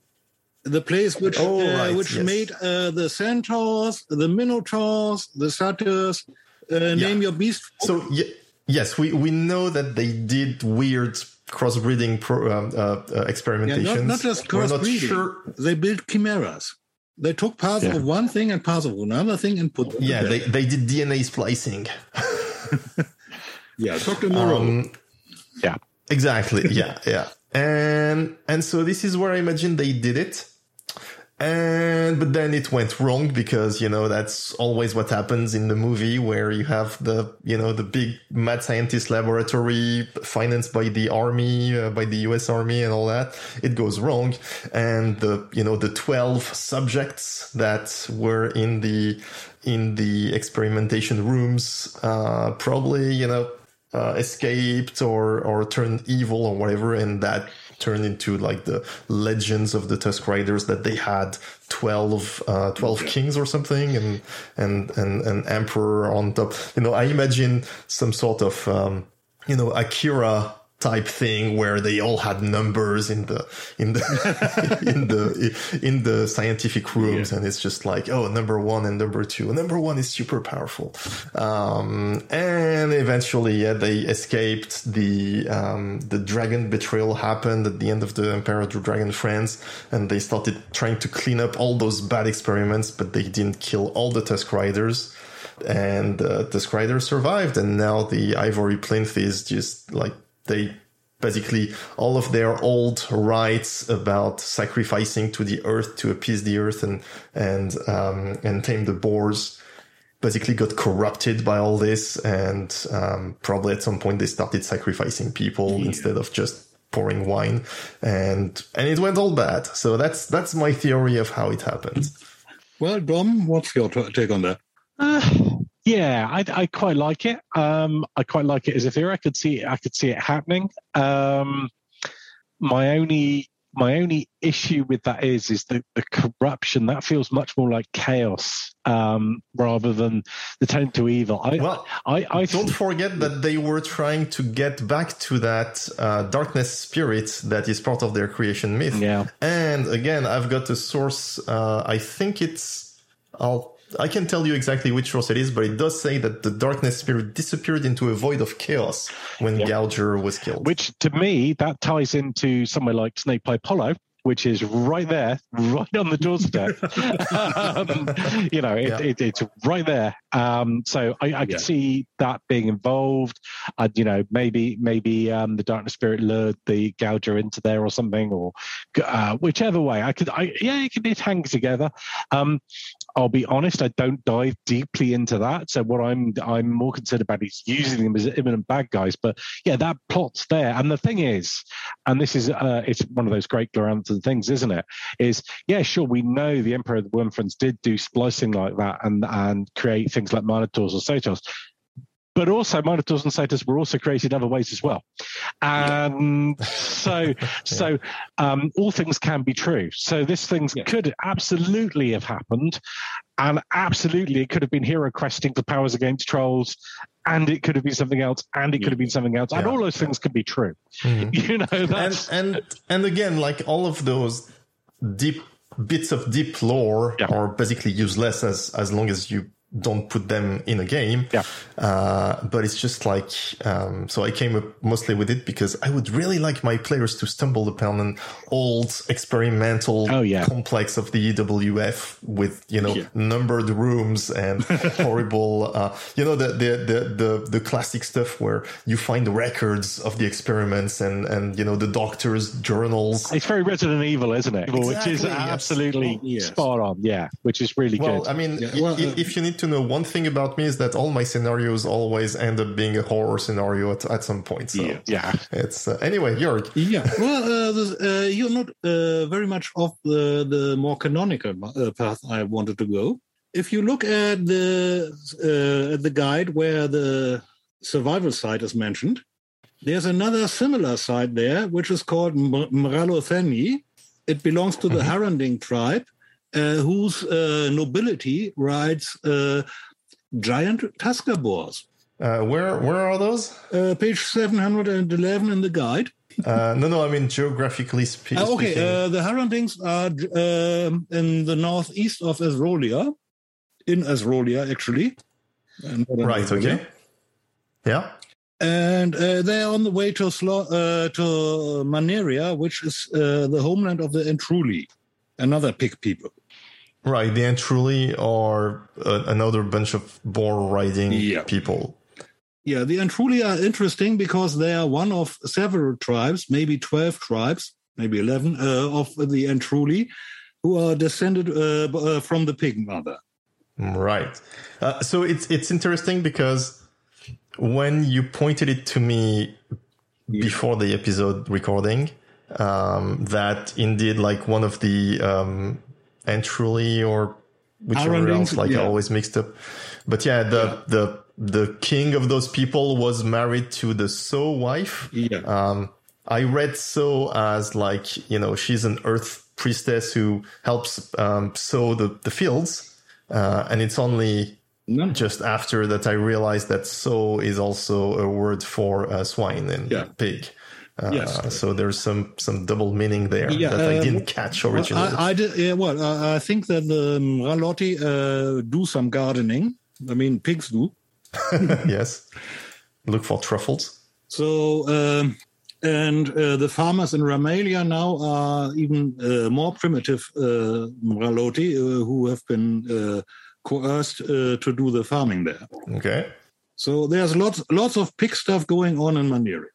the place which Oh, uh, right, which yes. made uh, the centaurs, the minotaurs, the satyrs. Uh, Name your beast. So ye- yes, we, we know that they did weird crossbreeding pro, um, uh, uh, Yeah, not, not just We're not crossbreeding. sure They built chimeras. They took parts Yeah. of one thing and parts of another thing and put them Yeah, together. they, they did DNA splicing. yeah, Dr. Moreau. Um, Yeah. exactly. Yeah, yeah. And and so this is where I imagine they did it. And but then it went wrong because you know that's always what happens in the movie where you have the you know the big mad scientist laboratory financed by the army uh, by the US army and all that. It goes wrong. And the you know the 12 subjects that were in the in the experimentation rooms uh probably you know uh, escaped or or turned evil or whatever, and that turned into like the legends of the Tusk Riders that they had 12, uh, 12 kings or something, and and and an emperor on top. You know, I imagine some sort of um, you know Akira type thing where they all had numbers in the in the in the in the scientific rooms and it's just like oh number one and number two. Number one is super powerful. Um and eventually yeah they escaped the um the dragon betrayal happened at the end of the emperor dragon friends and they started trying to clean up all those bad experiments but they didn't kill all the tusk riders. And uh, the Skrider survived, and now the Ivory Plinth is just like they basically all of their old rites about sacrificing to the earth to appease the earth and and um, and tame the boars basically got corrupted by all this, and um, probably at some point they started sacrificing people instead of just pouring wine, and and it went all bad. So that's that's my theory of how it happened. Well, Dom, what's your take on that? Uh, yeah, I, I quite like it. Um, I quite like it as a theory. I could see it. I could see it happening. Um, my only my only issue with that is is the, the corruption that feels much more like chaos um, rather than the tend to evil. I, Well, I, I Don't forget that they were trying to get back to that uh, darkness spirit that is part of their creation myth. Yeah. And again, I've got a source. Uh, I think it's. I'll. I can tell you exactly which source it is, but it does say that the darkness spirit disappeared into a void of chaos when Gouger was killed. which to me that ties into somewhere like Snake Pipe Hollow, which is right there, right on the doorstep. um, you know, it, Yeah. it, it's right there. Um, so I, I can Yeah. see that being involved. Uh, you know, maybe maybe um, the darkness spirit lured the gouger into there or something, or uh, whichever way. I could, I yeah, it could it hang together. I'll be honest, I don't dive deeply into that. So what I'm I'm more concerned about is using them as imminent bad guys. But yeah, that plot's there. And the thing is, and this is uh, it's one of those great Gloranthan things, isn't it? Is yeah, sure, we know the Emperor of the Wyrms Friends did do splicing like that and and create things like Minotaurs or Satyrs. But also, Minotaurs and Satyrs were also created other ways as well, and so so um, all things can be true. So this things Yeah. could absolutely have happened, and absolutely it could have been hero questing for powers against trolls, and it could have been something else, and it could have been something else, and Yeah. all those things could be true. Mhm. You know, and that's and and again, like all of those deep bits of deep lore Yeah. are basically useless as as long as you don't put them in a game. Yeah. Uh, but it's just like, um, so I came up mostly with it because I would really like my players to stumble upon an old experimental Oh, yeah. complex of the EWF with, you know, Yeah. numbered rooms and horrible, uh, you know, the, the, the, the, the classic stuff where you find the records of the experiments and, and, you know, the doctor's journals. It's very Resident Evil, isn't it? Which is absolutely Yes. spot on. Yeah, which is really Well, good. I mean, Yeah, well, i- uh, if you need to know one thing about me is that all my scenarios always end up being a horror scenario at, at some point. So Yeah. yeah. it's uh, anyway, Jörg. Yeah, well, uh, this, uh, you're not uh, very much off the, the more canonical uh, path I wanted to go. If you look at the uh, at the guide where the survival site is mentioned, there's another similar site there, which is called M- Mralotheni. It belongs to the Haranding tribe, whose uh, nobility rides uh, giant tusker boars. Uh, where where are those? Uh, page 711 in the guide. Uh, no, no, I mean geographically spe- Uh, okay, speaking. uh, the Harandings are um in the northeast of Azrolia, in Azrolia actually. Right. Okay. Yeah. And uh, they're on the way to Slo- uh, to Maniria, which is uh, the homeland of the Entruli, another pig people. Right. The Entruli are uh, another bunch of boar riding Yeah. people. Yeah, the Entruli are interesting because they are one of several tribes, maybe 12 tribes, maybe 11, uh, of the Entruli, who are descended uh, uh, from the pig mother. Right. Uh, so it's it's interesting because when you pointed it to me before the episode recording, um, that indeed like one of the um, Entruli or whichever Arundings, else, like I always mixed up. But yeah, the the the king of those people was married to the So wife. Yeah. Um, I read So as like, you know, she's an earth priestess who helps um, sow the, the fields. Uh, and it's only None. just after that I realized that sow is also a word for uh, swine and Yeah. pig. Uh, Yes. So there's some, some double meaning there Yeah, that I uh, didn't catch originally. I, I did. Yeah, well, I, I think that the um, Ralotti uh, do some gardening. I mean, pigs do. yes. Look for truffles. So, um, and uh, the farmers in Ramalia now are even uh, more primitive uh, Ralotti, uh, who have been uh, coerced uh, to do the farming there. Okay. So there's lots, lots of pig stuff going on in Maniri.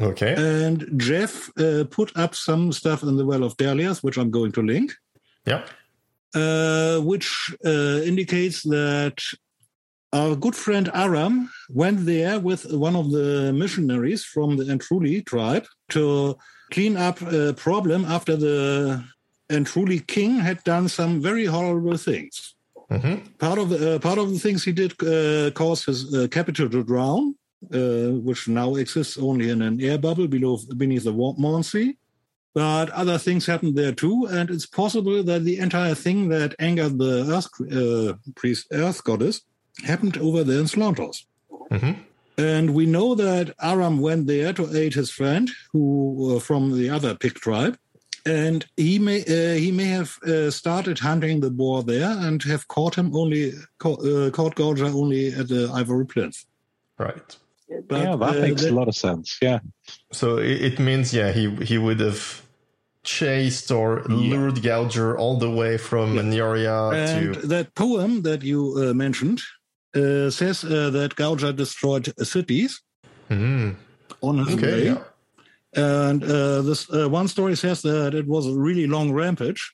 Okay. And Jeff uh, put up some stuff in the Well of Daliath, which I'm going to link. yeah. uh, which uh, indicates that our good friend Aram went there with one of the missionaries from the Entruli tribe to clean up a problem after the Entruli king had done some very horrible things. hmm Part of the uh, part of the things he did uh, caused his uh, capital to drown, which now exists only in an air bubble below beneath the Wa- Mondsee. But other things happened there too, and it's possible that the entire thing that angered the Earth uh, priest, Earth goddess, happened over there in Slontos. hmm And we know that Aram went there to aid his friend, who uh, from the other pig tribe, and he may uh, he may have uh, started hunting the boar there and have caught him only caught, uh, caught Gouger only at the Ivory Plinth. Right. But, yeah, that uh, makes the- a lot of sense. Yeah. So it, it means, yeah, he he would have chased or lured Gouger all the way from Yeah. Neria And to. that poem that you uh, mentioned uh, says uh, that Gouger destroyed cities Mhm. on his Okay, way. yeah. And uh, this uh, one story says that it was a really long rampage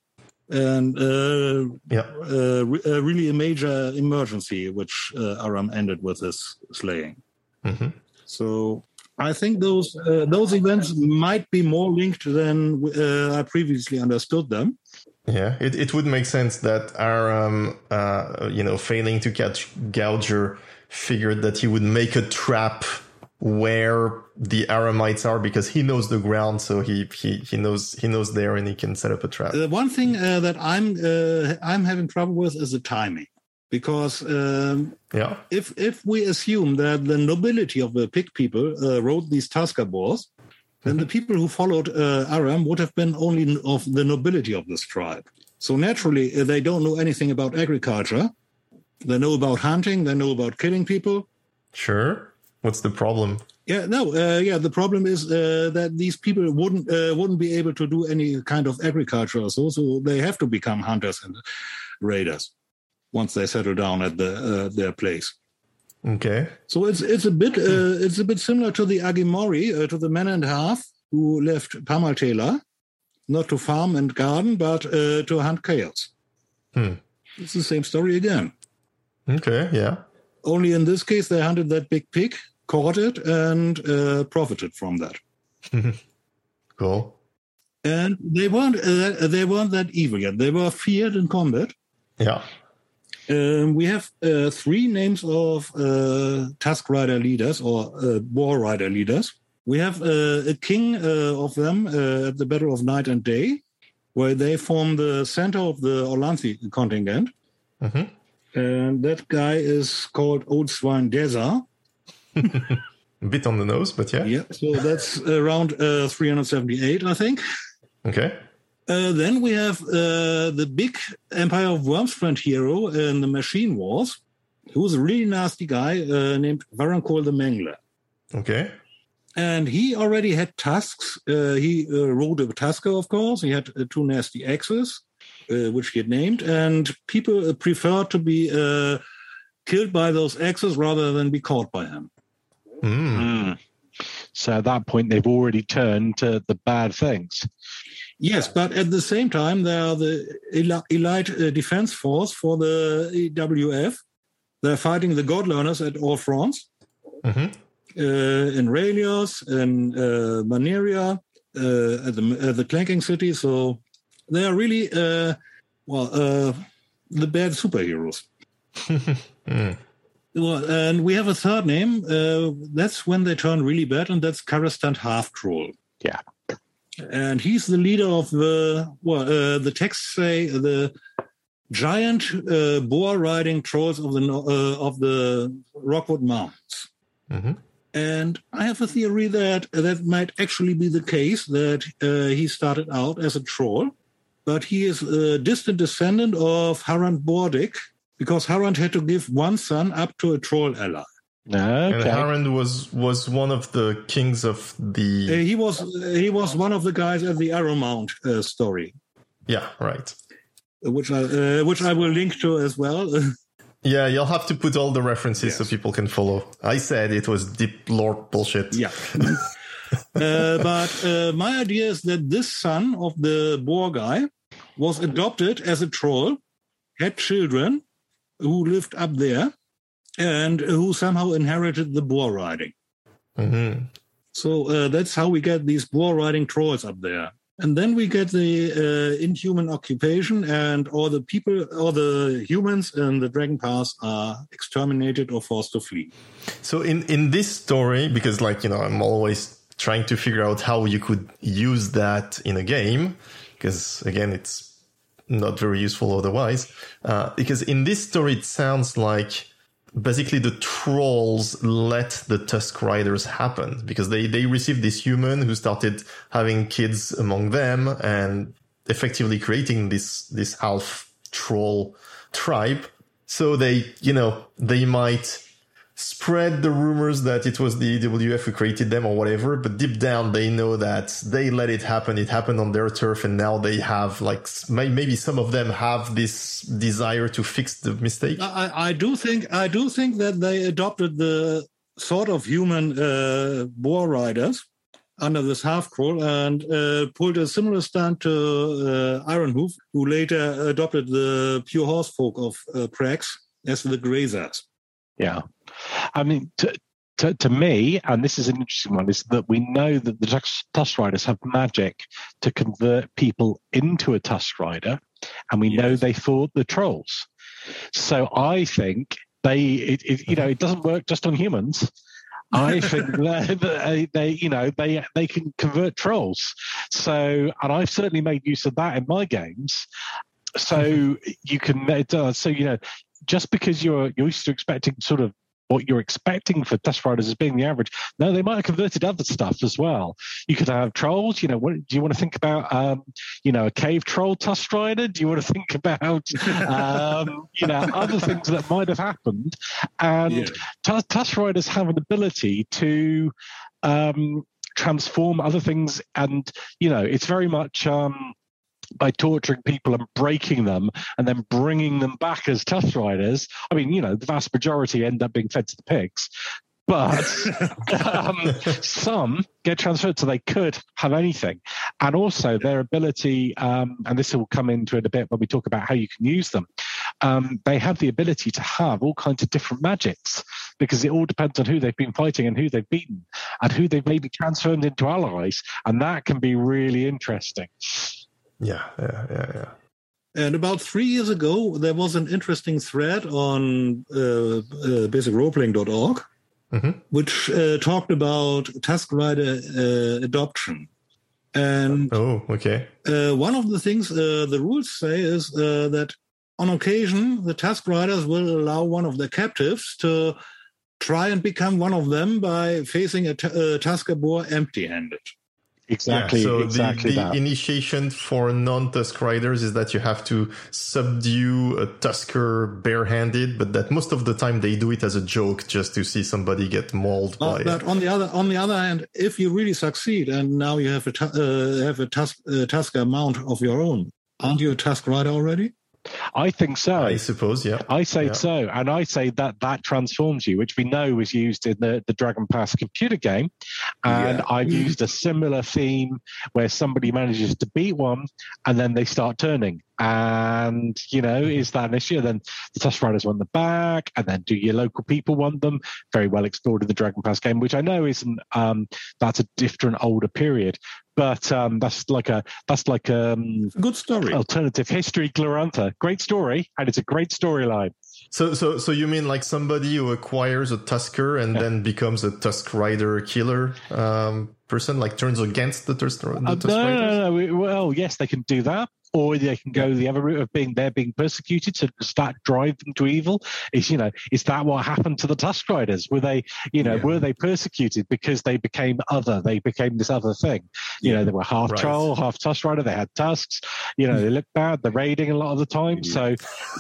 and uh, Yeah. uh, re- uh, really a major emergency, which uh, Aram ended with his slaying. Mhm. So I think those uh, those events might be more linked than uh, I previously understood them. Yeah, it, it would make sense that Aram, uh, you know, failing to catch Gouger, figured that he would make a trap where the Aramites are because he knows the ground, so he he, he knows he knows there and he can set up a trap. The one thing uh, that I'm uh, I'm having trouble with is the timing, because um, Yeah, if if we assume that the nobility of the pig people uh, rode these Tusker boars, then the people who followed uh, Aram would have been only of the nobility of this tribe. So naturally, uh, they don't know anything about agriculture, They know about hunting. They know about killing people. Sure. What's the problem? Yeah, no, uh, yeah. The problem is uh, that these people wouldn't uh, wouldn't be able to do any kind of agriculture, or so so they have to become hunters and raiders once they settle down at the uh, their place. Okay. So it's it's a bit uh, it's a bit similar to the Agimori, uh, to the man and half who left Pamaltela, not to farm and garden, but uh, to hunt chaos. Hmm. It's the same story again. Okay. Yeah. Only in this case, they hunted that big pig, caught it, and uh, profited from that. cool. And they weren't uh, they weren't that evil yet. They were feared in combat. Yeah. Um, we have uh, three names of uh, Tusk Rider leaders or uh, War Rider leaders. We have uh, a king uh, of them uh, at the Battle of Night and Day, where they form the center of the Orlanthi contingent. Mhm. And that guy is called Old Swine Deza. A bit on the nose, but yeah. Yeah, so that's around uh, 378, I think. Okay. Uh, then we have uh, the big Empire of Wyrmsfriend hero in the Machine Wars, who's a really nasty guy uh, named Varankol the Mangler. Okay. And he already had tusks. Uh, he uh, rode a tusker, of course. He had uh, two nasty axes, uh, which he had named. And people uh, prefer to be uh, killed by those axes rather than be caught by him. Mm. Mm. So at that point, they've already turned to the bad things. Yes, but at the same time, they are the elite uh, defense force for the EWF. They're fighting the God Learners at all fronts. hmm uh, in Ralios, in uh, Maniria, uh, at the at the Clanking City. So they are really uh, well uh, the bad superheroes. Mm. Well, and we have a third name. Uh, that's when they turn really bad, and that's Karastant Half Troll. Yeah. And he's the leader of the well, uh, the texts say the giant uh, boar riding trolls of the uh, of the Rockwood Mountains. hmm And I have a theory that that might actually be the case that uh, he started out as a troll, but he is a distant descendant of Harand Bordik because Harand had to give one son up to a troll ally. And Okay. Harand was was one of the kings of Uh, the. he was he was one of the guys at the Arrow Mount uh, story, Yeah. Right. which I uh, which I will link to as well. Yeah, you'll have to put all the references so people can follow. I said it was deep lore bullshit. yeah. uh, but uh, my idea is that this son of the boar guy was adopted as a troll, had children who lived up there, and who somehow inherited the boar riding. hmm So uh, that's how we get these boar riding trolls up there. And then we get the uh, inhuman occupation, and all the people, all the humans in the Dragon Pass are exterminated or forced to flee. So in in this story, because like you know, I'm always trying to figure out how you could use that in a game, because again, it's not very useful otherwise. Uh, because in this story, it sounds like basically the trolls let the Tusk Riders happen because they they received this human who started having kids among them and effectively creating this this half troll tribe. So they, you know, they might spread the rumors that it was the EWF who created them or whatever, but deep down they know that they let it happen. It happened on their turf, and now they have like maybe some of them have this desire to fix the mistake. I, I do think I do think that they adopted the sort of human uh, boar riders under this half crawl and uh, pulled a similar stunt to uh, Ironhoof, who later adopted the pure horse folk of uh, Prax as the grazers. Yeah. I mean, to, to, to me, and this is an interesting one, is that we know that the Tusk, Riders have magic to convert people into a Tusk Rider, and we know they fought the trolls. So I think they, it, it, you know, it doesn't work just on humans. I think they, they, you know, they they can convert trolls. So, and I've certainly made use of that in my games. So you can, does. So you know, just because you're you're used to expecting sort of what you're expecting for Tusk Riders as being the average. No, they might have converted other stuff as well. You could have trolls. You know, what do you want to think about? Um, you know, a cave troll Tusk Rider. Do you want to think about, um, you know, other things that might have happened? And yeah. Tusk Riders have an ability to um, transform other things, and you know, it's very much. Um, by torturing people and breaking them and then bringing them back as Tusk Riders. I mean, you know, the vast majority end up being fed to the pigs. But um, some get transferred, so they could have anything. And also their ability, um, and this will come into it a bit when we talk about how you can use them. Um, they have the ability to have all kinds of different magics because it all depends on who they've been fighting and who they've beaten and who they've maybe transformed into allies. And that can be really interesting. Yeah, yeah, yeah, yeah. And about three years ago, there was an interesting thread on uh, uh, basicroleplaying.org, mm-hmm. which uh, talked about Tusk Rider uh, adoption. And oh, okay. Uh, one of the things uh, the rules say is uh, that on occasion, the Tusk Riders will allow one of their captives to try and become one of them by facing a, t- a Tusker boar empty handed. Exactly. Yeah, so exactly the, the initiation for non-tusk riders is that you have to subdue a tusker barehanded, but that most of the time they do it as a joke just to see somebody get mauled uh, by. But on the other on the other hand, if you really succeed and now you have a uh, have a tusk, uh, tusker mount of your own, aren't you a tusk rider already? I think so. I suppose, yeah. I say yeah. so. And I say that that transforms you, which we know was used in the, the Dragon Pass computer game. And yeah. I've used a similar theme where somebody manages to beat one and then they start turning. And, you know, is that an issue? Then the Tusk Riders want the back. And then do your local people want them? Very well explored in the Dragon Pass game, which I know isn't, um, that's a different, older period but um, that's like a that's like um, a good story. Alternative history, Glorantha, great story, and it's a great storyline. So, so, so you mean like somebody who acquires a Tusker and yeah. then becomes a Tusk Rider killer um, person, like turns against the, Tusk, the uh, no, no, no. Well, yes, they can do that or they can go the other route of being they're being persecuted to start drive them to evil. Is you know, is that what happened to the Tusk Riders? Were they, you know, yeah. were they persecuted because they became other? They became this other thing. You yeah. know, they were half right. troll, half Tusk Rider. They had tusks. You know, they looked bad. They're raiding a lot of the time. Yeah. So,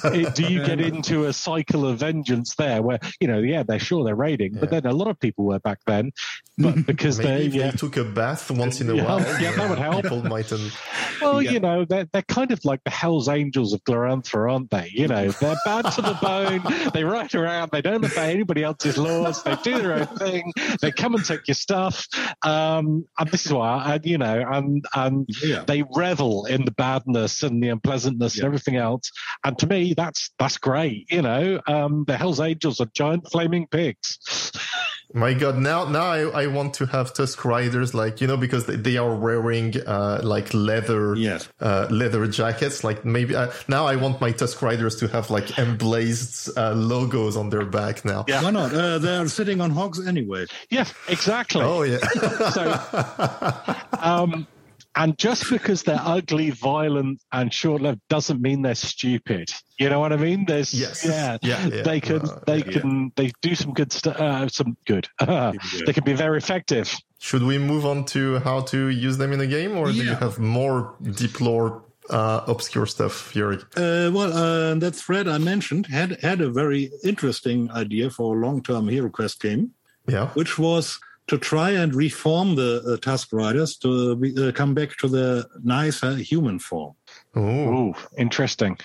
it, do you get into a cycle of vengeance there, where you know, yeah, they're sure they're raiding, but then a lot of people were back then, but because they, yeah. they took a bath once in a while, yeah, that would help. People mightn't. Well, you know, they're, they're they're kind of like the Hell's Angels of Glorantha, aren't they? You know, they're bad to the bone. They ride around. They don't obey anybody else's laws. They do their own thing. They come and take your stuff. Um, and this is why, and you know, and and yeah. they revel in the badness and the unpleasantness yeah. and everything else. And to me, that's that's great. You know, um, the Hell's Angels are giant flaming pigs. My God, now now I, I want to have Tusk Riders like you know because they, they are wearing uh, like leather yes. uh, leather jackets. Like maybe uh, now I want my Tusk Riders to have like emblazed uh, logos on their back now. Yeah, why not? Uh, they're sitting on hogs anyway. Yeah, exactly. Oh yeah. so, um, and just because they're ugly, violent, and short-lived doesn't mean they're stupid. You know what I mean? There's yes. yeah, yeah, yeah. they can uh, they yeah. can they do some good stuff. Uh, some good. they can be very effective. Should we move on to how to use them in a game, or do you have more deep lore uh, obscure stuff, Jörg? Uh, well, uh, that thread I mentioned had had a very interesting idea for a long-term Hero Quest game. Yeah, which was to try and reform the uh, Tusk Riders to uh, come back to the nicer human form. Oh, interesting.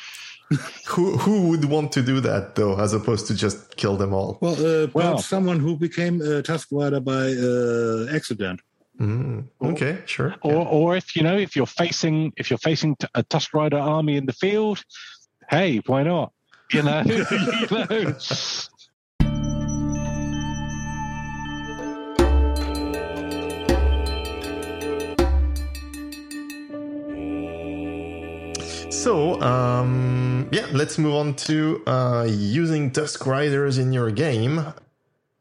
who who would want to do that though, as opposed to just kill them all? Well, uh, well someone who became a Tusk Rider by uh, accident. Mm, okay, sure. Or, yeah. or if you know, if you're facing if you're facing a Tusk Rider army in the field, hey, why not? You know, you know. So, um, yeah, let's move on to uh, using Tusk Riders in your game.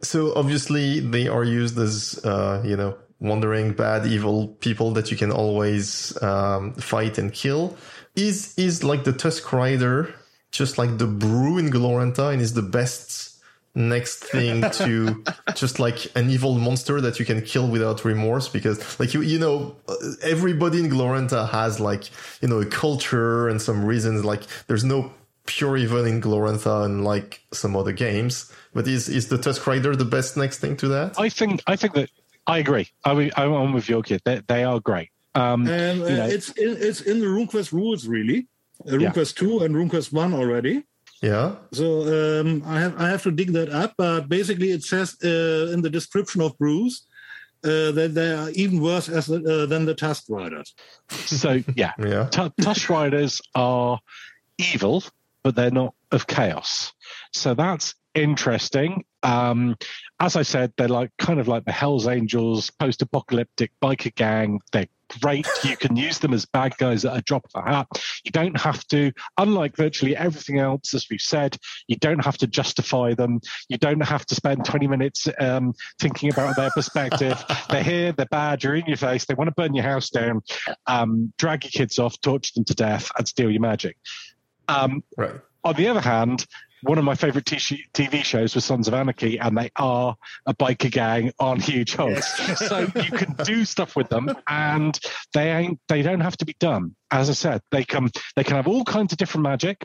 So, obviously, they are used as, uh, you know, wandering, bad, evil people that you can always um, fight and kill. Is is like the Tusk Rider just like the Broo in Glorantha and is the best next thing to just like an evil monster that you can kill without remorse because like you you know everybody in Glorantha has like you know a culture and some reasons like there's no pure evil in Glorantha and like some other games. But is is the Tusk Rider the best next thing to that? I think I think that I agree. I I'm with your kid they, they are great. Um, and uh, you know, it's in, it's in the RuneQuest rules really. Uh, RuneQuest yeah. 2 and RuneQuest 1 already yeah. So um, I have I have to dig that up, but basically it says uh, in the description of Broos uh, that they are even worse as uh, than the Tusk Riders. So yeah, yeah. T- Tusk Riders are evil, but they're not of chaos. So that's interesting. Um, as I said, they're like kind of like the Hell's Angels, post-apocalyptic biker gang. They're great. You can use them as bad guys at a drop of a hat. You don't have to, unlike virtually everything else, as we've said, you don't have to justify them. You don't have to spend 20 minutes um, thinking about their perspective. they're here, they're bad, you're in your face, they want to burn your house down, um, drag your kids off, torture them to death, and steal your magic. Um, right. On the other hand, one of my favorite TV shows was Sons of Anarchy, and they are a biker gang on huge hulks. so you can do stuff with them, and they ain't they don't have to be done. As I said, they can they can have all kinds of different magic.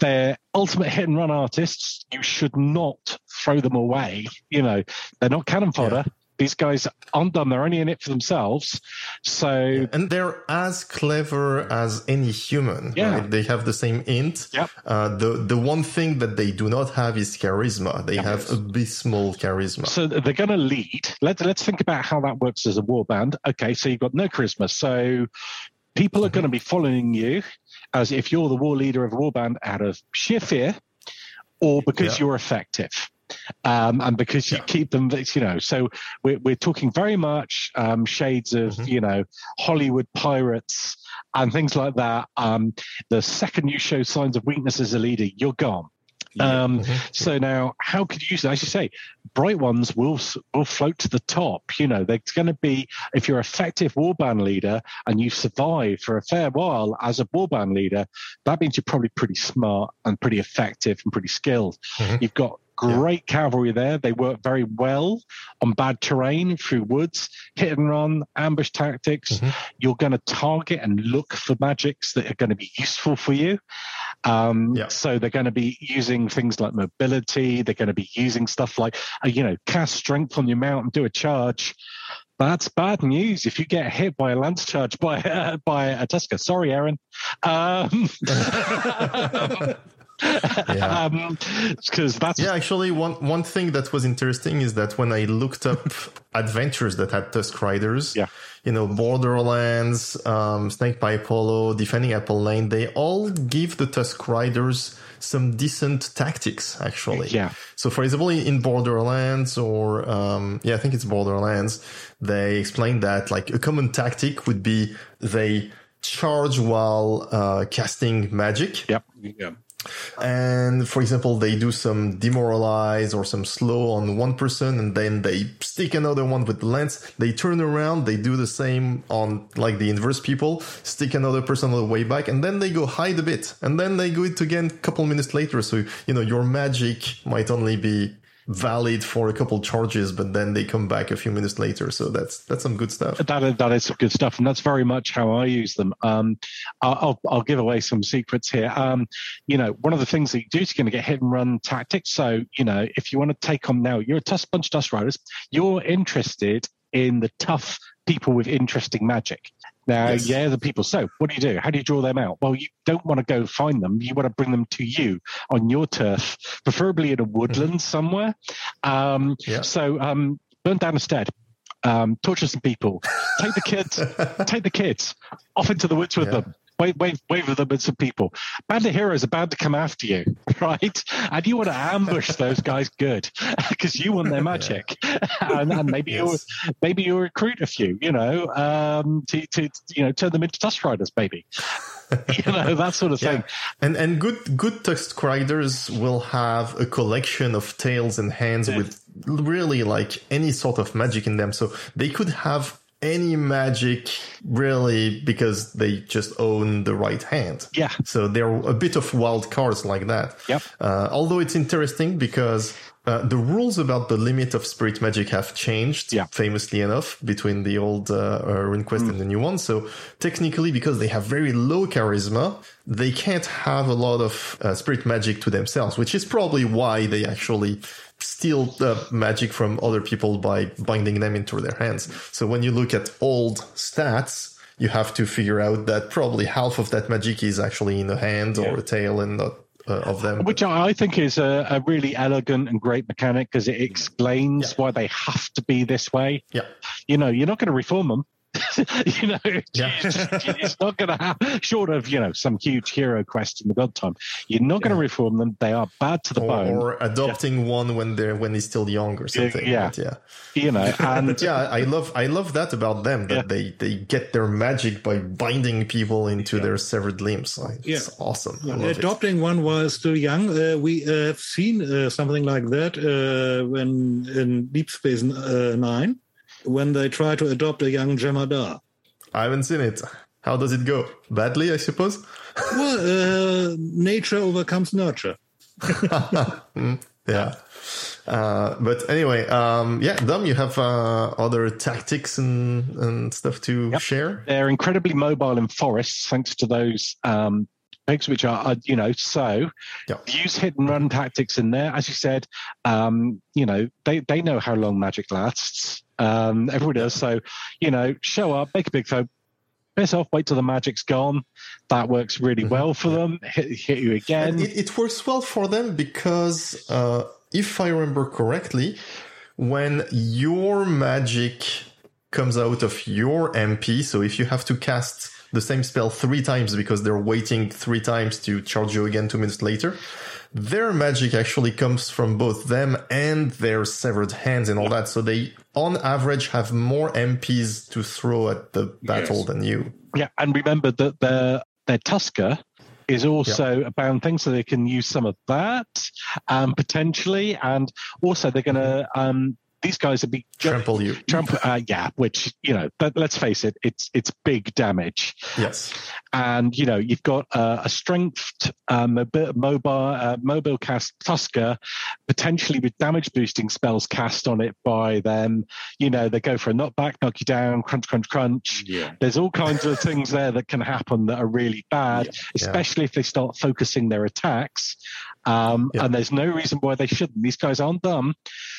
They're ultimate hit and run artists. You should not throw them away. You know, they're not cannon fodder. Yeah these guys aren't done; they're only in it for themselves. So, and they're as clever as any human. Yeah, right? they have the same int. Yep. Uh, the the one thing that they do not have is charisma. They have abysmal charisma. So they're going to lead. Let's let's think about how that works as a warband. Okay, so you've got no charisma, so people are mm-hmm. going to be following you as if you're the war leader of a warband out of sheer fear or because yeah. you're effective um, and because you yeah. keep them, you know. So we're we're talking very much um, shades of mm-hmm. you know Hollywood pirates and things like that. Um, the second you show signs of weakness as a leader, you're gone. Um, mm-hmm. So now, how could you use it? As you say, bright ones will will float to the top. You know, they're going to be if you're effective warband leader and you survive for a fair while as a warband leader, that means you're probably pretty smart and pretty effective and pretty skilled. Mm-hmm. You've got Great yeah. cavalry there. They work very well on bad terrain through woods, hit and run, ambush tactics. Mm-hmm. You're going to target and look for magics that are going to be useful for you. Um, yeah. So they're going to be using things like mobility. They're going to be using stuff like, uh, you know, cast strength on your mount and do a charge. That's bad news if you get hit by a lance charge by uh, by a Tusker. Sorry, Aaron. Um, yeah. because um, that's yeah. Actually, one one thing that was interesting is that when I looked up adventures that had Tusk Riders, yeah. you know, Borderlands, um, Snakepipe Hollow, Defending Apple Lane, they all give the Tusk Riders some decent tactics actually. Yeah. So for example, in Borderlands or um, yeah, I think it's Borderlands, they explain that like a common tactic would be they charge while uh, casting magic. Yep. Yeah. And for example, they do some demoralize or some slow on one person and then they stick another one with the lance. They turn around, they do the same on like the inverse people, stick another person on the way back, and then they go hide a bit. And then they go it again a couple minutes later. So, you know, your magic might only be valid for a couple charges, but then they come back a few minutes later. So that's that's some good stuff. That that is some good stuff, and that's very much how I use them. Um, I'll I'll give away some secrets here. Um, you know, one of the things that you do is you're going to get hit and run tactics. So you know, if you want to take on now, you're a tough bunch of Tusk Riders. You're interested in the tough people with interesting magic. Now, yes. yeah, the people. So, what do you do? How do you draw them out? Well, you don't want to go find them. You want to bring them to you on your turf, preferably in a woodland mm-hmm. somewhere. Um, yeah. So, um, burn down a stead. Um, torture some people. Take the kids. take the kids off into the woods with yeah. them wave, wave, wave of them at some people. Band of heroes are bound to come after you, right? And you want to ambush those guys good because you want their magic, yeah. and, and, maybe yes. you maybe you recruit a few, you know, um, to, to you know turn them into Tusk Riders, maybe. you know that sort of thing. Yeah. And and good good Tusk Riders will have a collection of tails and hands yeah. with really like any sort of magic in them. So they could have any magic really because they just own the right hand. Yeah. So they're a bit of wild cards like that. Yep. Uh, although it's interesting because uh, the rules about the limit of spirit magic have changed, Yeah. famously enough, between the old uh, uh, RuneQuest and the new one. So technically, because they have very low charisma, they can't have a lot of uh, spirit magic to themselves, which is probably why they actually steal the magic from other people by binding them into their hands. So when you look at old stats, you have to figure out that probably half of that magic is actually in a hand or a tail and not uh, of them. Which I think is a, a really elegant and great mechanic because it explains why they have to be this way. yeah. You know, you're not going to reform them. you know, Yeah. it's, it's not going to happen. short of, you know, some huge hero quest in the God time, you're not going to reform them. They are bad to the Or, bone, or adopting one when they're when he's still young or something. yeah. But yeah. you know, and yeah, I love I love that about them that Yeah. they they get their magic by binding people into their severed limbs. Like, It's Yeah. awesome. I love it. Adopting one while still young, uh, we uh, have seen uh, something like that uh, when in Deep Space uh, Nine, when they try to adopt a young Jem'Hadar. I haven't seen it. How does it go? Badly, I suppose. Well, uh, nature overcomes nurture. Yeah. Uh, but anyway, um, yeah, Dom, you have uh, other tactics and, and stuff to Yep. share. they're incredibly mobile in forests thanks to those um, pigs, which are, are, you know, so Yeah. use hit and run tactics in there. As you said, um, you know, they, they know how long magic lasts. Um, everyone does. So, you know, show up, make a big throw, piss off, wait till the magic's gone. That works really well for them. Hit, hit you again. It, it works well for them because, uh, if I remember correctly, when your magic comes out of your MP, so if you have to cast the same spell three times because they're waiting three times to charge you again two minutes later, their magic actually comes from both them and their severed hands and all that. So they, on average, have more MPs to throw at the battle Yes. than you. Yeah, and remember that their their Tusker is also a bound thing, so they can use some of that um, potentially, and also they're going to. Um, these guys will be Trample you. Trump, uh, yeah, which you know, but let's face it, it's it's big damage, Yes. and you know you've got uh, a strength uh, mobi- mobile uh, mobile cast Tusker, potentially with damage boosting spells cast on it by them. You know they go for a knockback, knock you down, crunch, crunch, crunch. Yeah. There's all kinds of things there that can happen that are really bad, especially if they start focusing their attacks. Um, Yeah. And there's no reason why they shouldn't. These guys aren't dumb.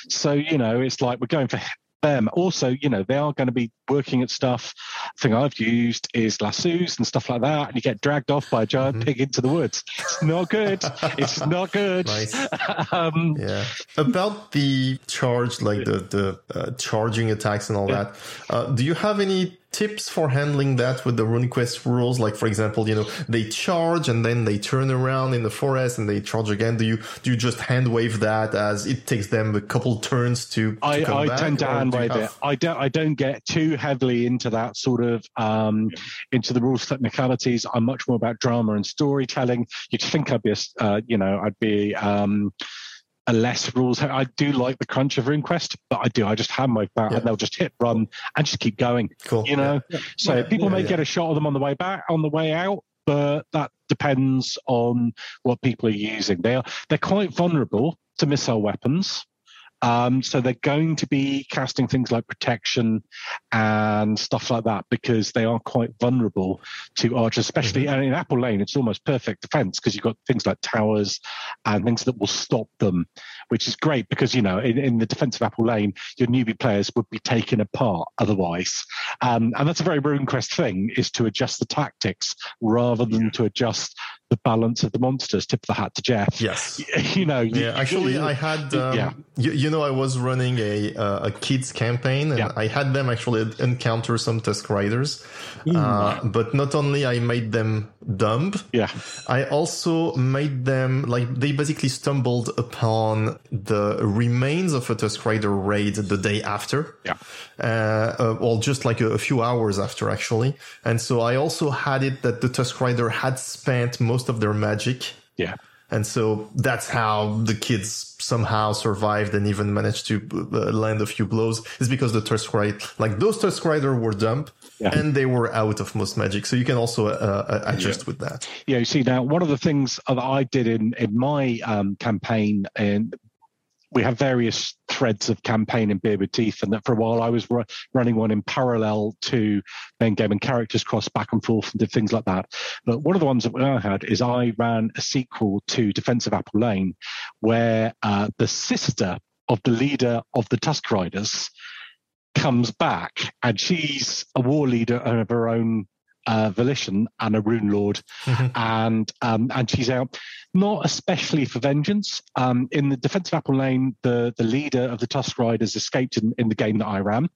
So, you know, it's like we're going for them. Also, you know, they are going to be working at stuff. thing I've used is lassos and stuff like that. And you get dragged off by a giant Mhm. pig into the woods. It's not good. it's not good. Nice. um, Yeah. About the charge, like the the uh, charging attacks and all Yeah. that. Uh, do you have any tips for handling that with the RuneQuest rules? Like, for example, you know, they charge and then they turn around in the forest and they charge again. Do you do you just hand wave that as it takes them a couple turns to, to I, I back? tend to hand wave it. have- I don't. I don't get too heavily into that sort of um, into the rules technicalities. I'm much more about drama and storytelling. You'd think I'd be, a, uh, you know, I'd be um, a less rules. I do like the crunch of RuneQuest, but I do. I just have my that, Yeah. and they'll just hit run and just keep going. Cool. You know. So Yeah, people yeah, may yeah. get a shot of them on the way back, on the way out, but that depends on what people are using. They are they're quite vulnerable to missile weapons. Um, so they're going to be casting things like protection and stuff like that because they are quite vulnerable to archers, especially and in Apple Lane, it's almost perfect defense because you've got things like towers and things that will stop them, which is great because, you know, in, in the defense of Apple Lane, your newbie players would be taken apart otherwise. Um, and that's a very RuneQuest thing is to adjust the tactics rather than to adjust the balance of the monsters. Tip of the hat to Jeff. Yes. You know, you- Yeah, actually, you- I had. Um, Yeah. you, you know, I was running a uh, a kids campaign, and Yeah. I had them actually encounter some Tusk Riders. Uh, but not only I made them dumb, yeah. I also made them like they basically stumbled upon the remains of a Tusk Rider raid the day after. Yeah. Uh, uh, well, just like a, a few hours after, actually. And so I also had it that the Tusk Rider had spent most of their magic. Yeah. And so that's how the kids somehow survived and even managed to uh, land a few blows is because the Tusk Rider, like those Tusk Rider were dumb yeah. and they were out of most magic. So you can also uh, uh adjust yeah. with that. Yeah, you see now one of the things that I did in in my um, campaign and we have various threads of campaign in Beer with Teeth, and that for a while I was ru- running one in parallel to main game, and characters cross back and forth and did things like that. But one of the ones that I had is I ran a sequel to Defense of Apple Lane, where uh, the sister of the leader of the Tusk Riders comes back, and she's a war leader of her own uh, volition and a rune lord, mm-hmm. and um, and she's out not especially for vengeance. Um, in the defensive Apple Lane, the the leader of the Tusk Riders escaped in, in the game that I ran,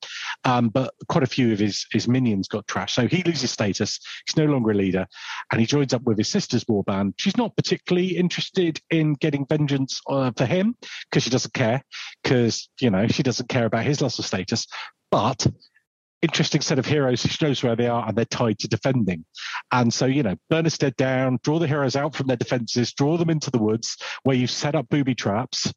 um, but quite a few of his his minions got trashed. So he loses status. He's no longer a leader, and he joins up with his sister's warband. She's not particularly interested in getting vengeance uh, for him because she doesn't care, because you know she doesn't care about his loss of status, but interesting set of heroes who knows where they are and they're tied to defending. And so, you know, burn a stead down, draw the heroes out from their defenses, draw them into the woods where you set up booby traps,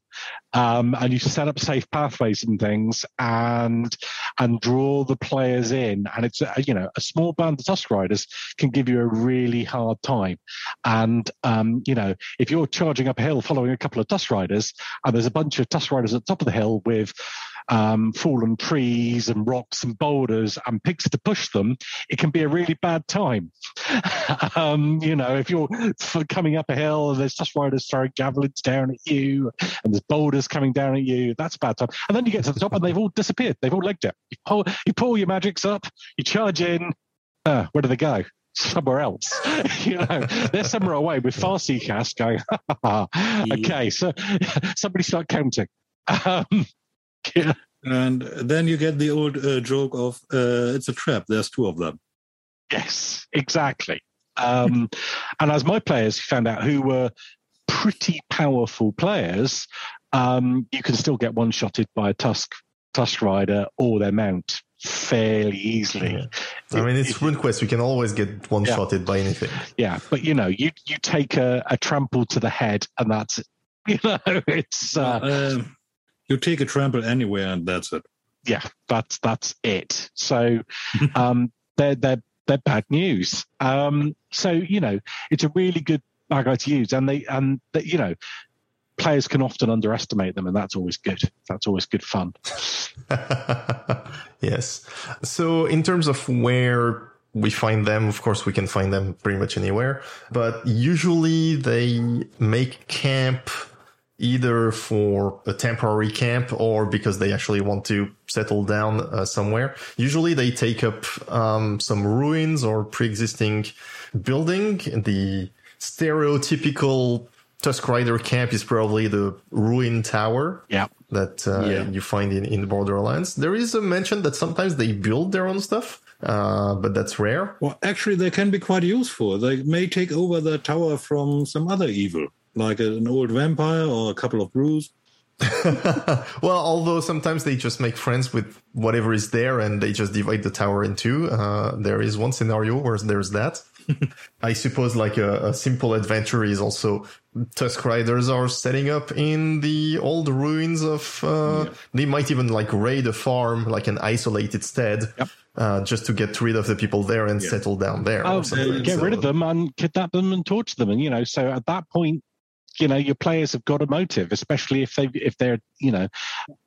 um, and you set up safe pathways and things, and and draw the players in. And it's a, you know a small band of Tusk Riders can give you a really hard time. And um, you know, if you're charging up a hill following a couple of Tusk Riders, and there's a bunch of Tusk Riders at the top of the hill with um, fallen trees and rocks and boulders and pigs to push them, it can be a really bad time. um, you know, if you're coming up a hill and there's just Riders throwing javelins down at you and there's boulders coming down at you, that's a bad time. And then you get to the top and they've all disappeared. They've all legged it. You pull, you pull your magics up, you charge in. Uh, where do they go? somewhere else. you know, they're somewhere away with Farsee cast going, okay, so somebody start counting. Um, yeah. And then you get the old uh, joke of uh, it's a trap. There's two of them. Yes, exactly. Um, and as my players found out who were pretty powerful players, um, you can still get one shotted by a Tusk Tusk Rider or their mount fairly easily. Yeah. I mean, it's RuneQuest. You can always get one shotted yeah. by anything. Yeah, but you know, you you take a, a trample to the head, and that's you know, it's. Uh, um, you take a trample anywhere, and that's it. Yeah, that's that's it. So, um, they're they're they're bad news. Um, so you know, it's a really good bag to use, and they and they, you know, players can often underestimate them, and that's always good. That's always good fun. yes. So, in terms of where we find them, of course, we can find them pretty much anywhere, but usually they make camp either for a temporary camp or because they actually want to settle down uh, somewhere. Usually they take up um, some ruins or pre-existing building. The stereotypical Tusk Rider camp is probably the ruin tower. Yeah. That uh, yeah. you find in, in Borderlands. There is a mention that sometimes they build their own stuff. Uh, but that's rare. Well, actually, they can be quite useful. They may take over the tower from some other evil like an old vampire or a couple of Broos. well, although sometimes they just make friends with whatever is there and they just divide the tower in two. Uh, there is one scenario where there's that. I suppose like a, a, simple adventure is also Tusk Riders are setting up in the old ruins of, uh, yeah. they might even like raid a farm, like an isolated stead. Yep. Uh, just to get rid of the people there and yeah. settle down there. Oh, get so, rid of them and kidnap them and torture them, and you know. So at that point, you know your players have got a motive, especially if they if they're you know,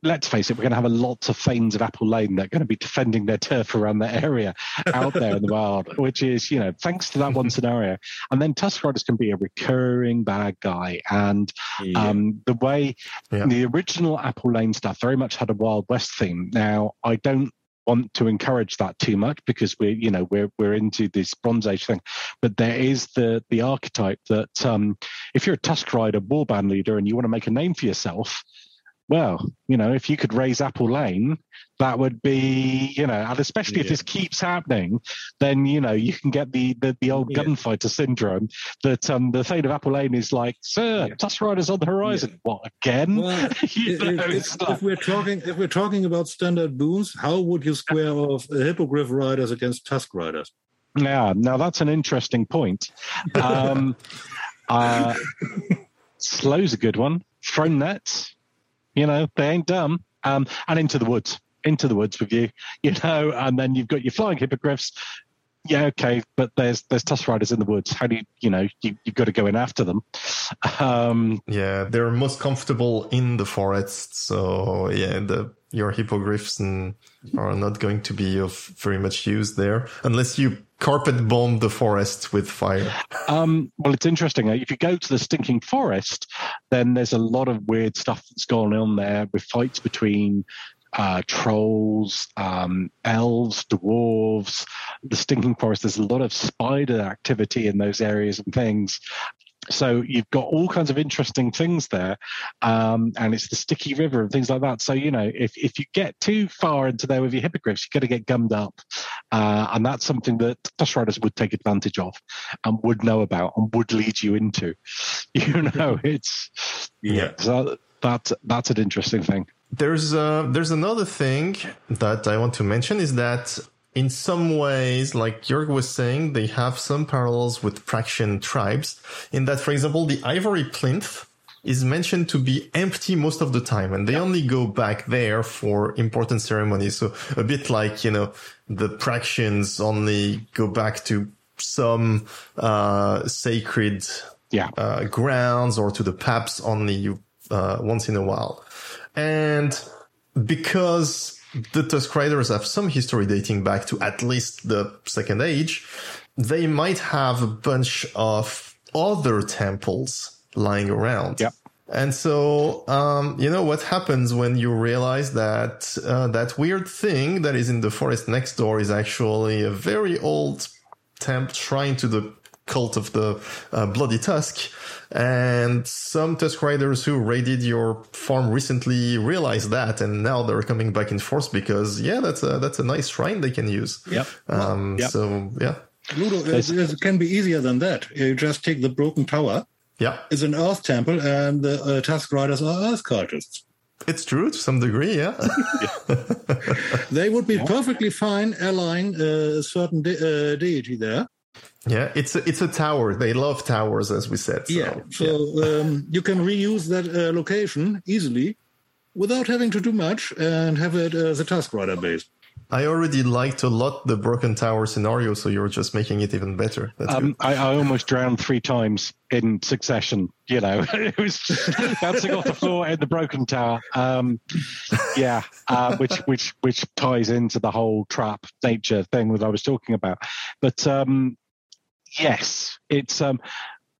let's face it, we're going to have a lot of fans of Apple Lane that are going to be defending their turf around that area out there in the wild, which is you know thanks to that one scenario. And then Tusk Riders can be a recurring bad guy, and yeah. um, the way yeah. the original Apple Lane stuff very much had a Wild West theme. Now I don't want to encourage that too much because we're you know we're we're into this Bronze Age thing, but there is the the archetype that um, if you're a Tusk Rider warband leader and you want to make a name for yourself, well, you know, if you could raise Apple Lane, that would be, you know, and especially yeah. if this keeps happening, then you know you can get the the, the old yeah. gunfighter syndrome that um the Thane of Apple Lane is like, sir, yeah. Tusk Rider's on the horizon. Yeah. What again? Well, know, if, if, like... if, we're talking if we're talking about standard boons, how would you square off Hippogriff Riders against Tusk Riders? Yeah, now that's an interesting point. Um, uh, Slow's a good one. Thrown nets You know, they ain't dumb. Um, and into the woods, into the woods with you, you know, and then you've got your flying hippogriffs. Yeah, okay, but there's there's tusk riders in the woods. How do you you know you you've got to go in after them? Um, yeah, they're most comfortable in the forest, so yeah, the your hippogriffs and are not going to be of very much use there unless you carpet bomb the forest with fire. Um, well, it's interesting. If you go to the stinking forest, then there's a lot of weird stuff that's going on there with fights between uh, trolls, um, elves, dwarves, the stinking forest. There's a lot of spider activity in those areas and things. So you've got all kinds of interesting things there, um, and it's the sticky river and things like that. So you know, if if you get too far into there with your hippogriffs, you're going to get gummed up, uh, and that's something that tusk riders would take advantage of, and would know about, and would lead you into. You know, it's yeah. So that that's an interesting thing. There's uh, there's another thing that I want to mention is that in some ways, like Jörg was saying, they have some parallels with Praxian tribes in that, for example, the ivory plinth is mentioned to be empty most of the time and they only go back there for important ceremonies. So a bit like, you know, the Praxians only go back to some, uh, sacred, yeah. uh, grounds or to the paps only, uh, once in a while. And because the Tusk Riders have some history dating back to at least the Second Age. They might have a bunch of other temples lying around. Yep. And so, um, you know what happens when you realize that uh, that weird thing that is in the forest next door is actually a very old temple shrine to the cult of the uh, Bloody Tusk. And some Tusk Riders who raided your farm recently realized that, and now they're coming back in force because yeah, that's a that's a nice shrine they can use. Yep. Um, yep. So yeah. Ludo, it, it, can be easier than that. You just take the broken tower. Yeah. It's an earth temple, and the uh, Tusk Riders are earth cultists. It's true to some degree, yeah. they would be yeah. perfectly fine allying uh, a certain de- uh, deity there. Yeah, it's a, it's a tower. They love towers, as we said. So, yeah, so yeah. Um, you can reuse that uh, location easily without having to do much and have it as a Tusk Rider base. I already liked a lot the broken tower scenario, so you're just making it even better. Um, I, I, almost drowned three times in succession. You know, it was just bouncing off the floor in the broken tower. Um, yeah, uh, which which which ties into the whole trap nature thing that I was talking about. But um, yes, it's um,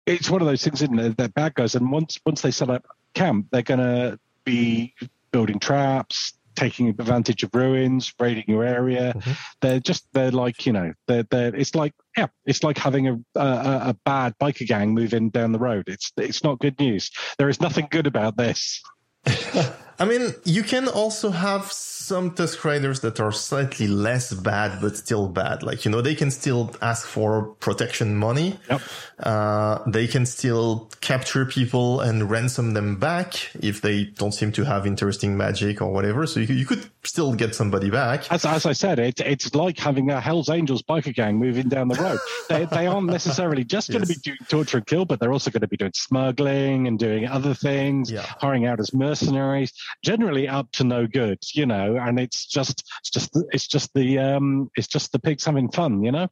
it's one of those things, isn't it? They're bad guys, and once once they set up camp, they're going to be building traps, taking advantage of ruins, raiding your area. Mm-hmm. They're just they're like you know they're they're it's like yeah it's like having a, a a bad biker gang moving down the road. It's it's not good news. There is nothing good about this. I mean, you can also have some Tusk Riders that are slightly less bad, but still bad. Like, you know, they can still ask for protection money. Yep. Uh, they can still capture people and ransom them back if they don't seem to have interesting magic or whatever. So you, you could still get somebody back. As, as I said, it, it's like having a Hells Angels biker gang moving down the road. they, they aren't necessarily just going to be doing torture and kill, but they're also going to be doing smuggling and doing other things, yeah. hiring out as mercenaries, generally up to no good, you know, and it's just it's just it's just the um it's just the pigs having fun, you know.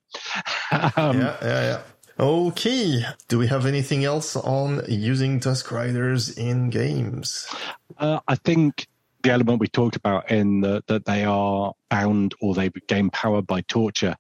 um, yeah, yeah, yeah. Okay. Do we have anything else on using Tusk Riders in games? Uh, I think the element we talked about in the, that they are bound or they gain power by torture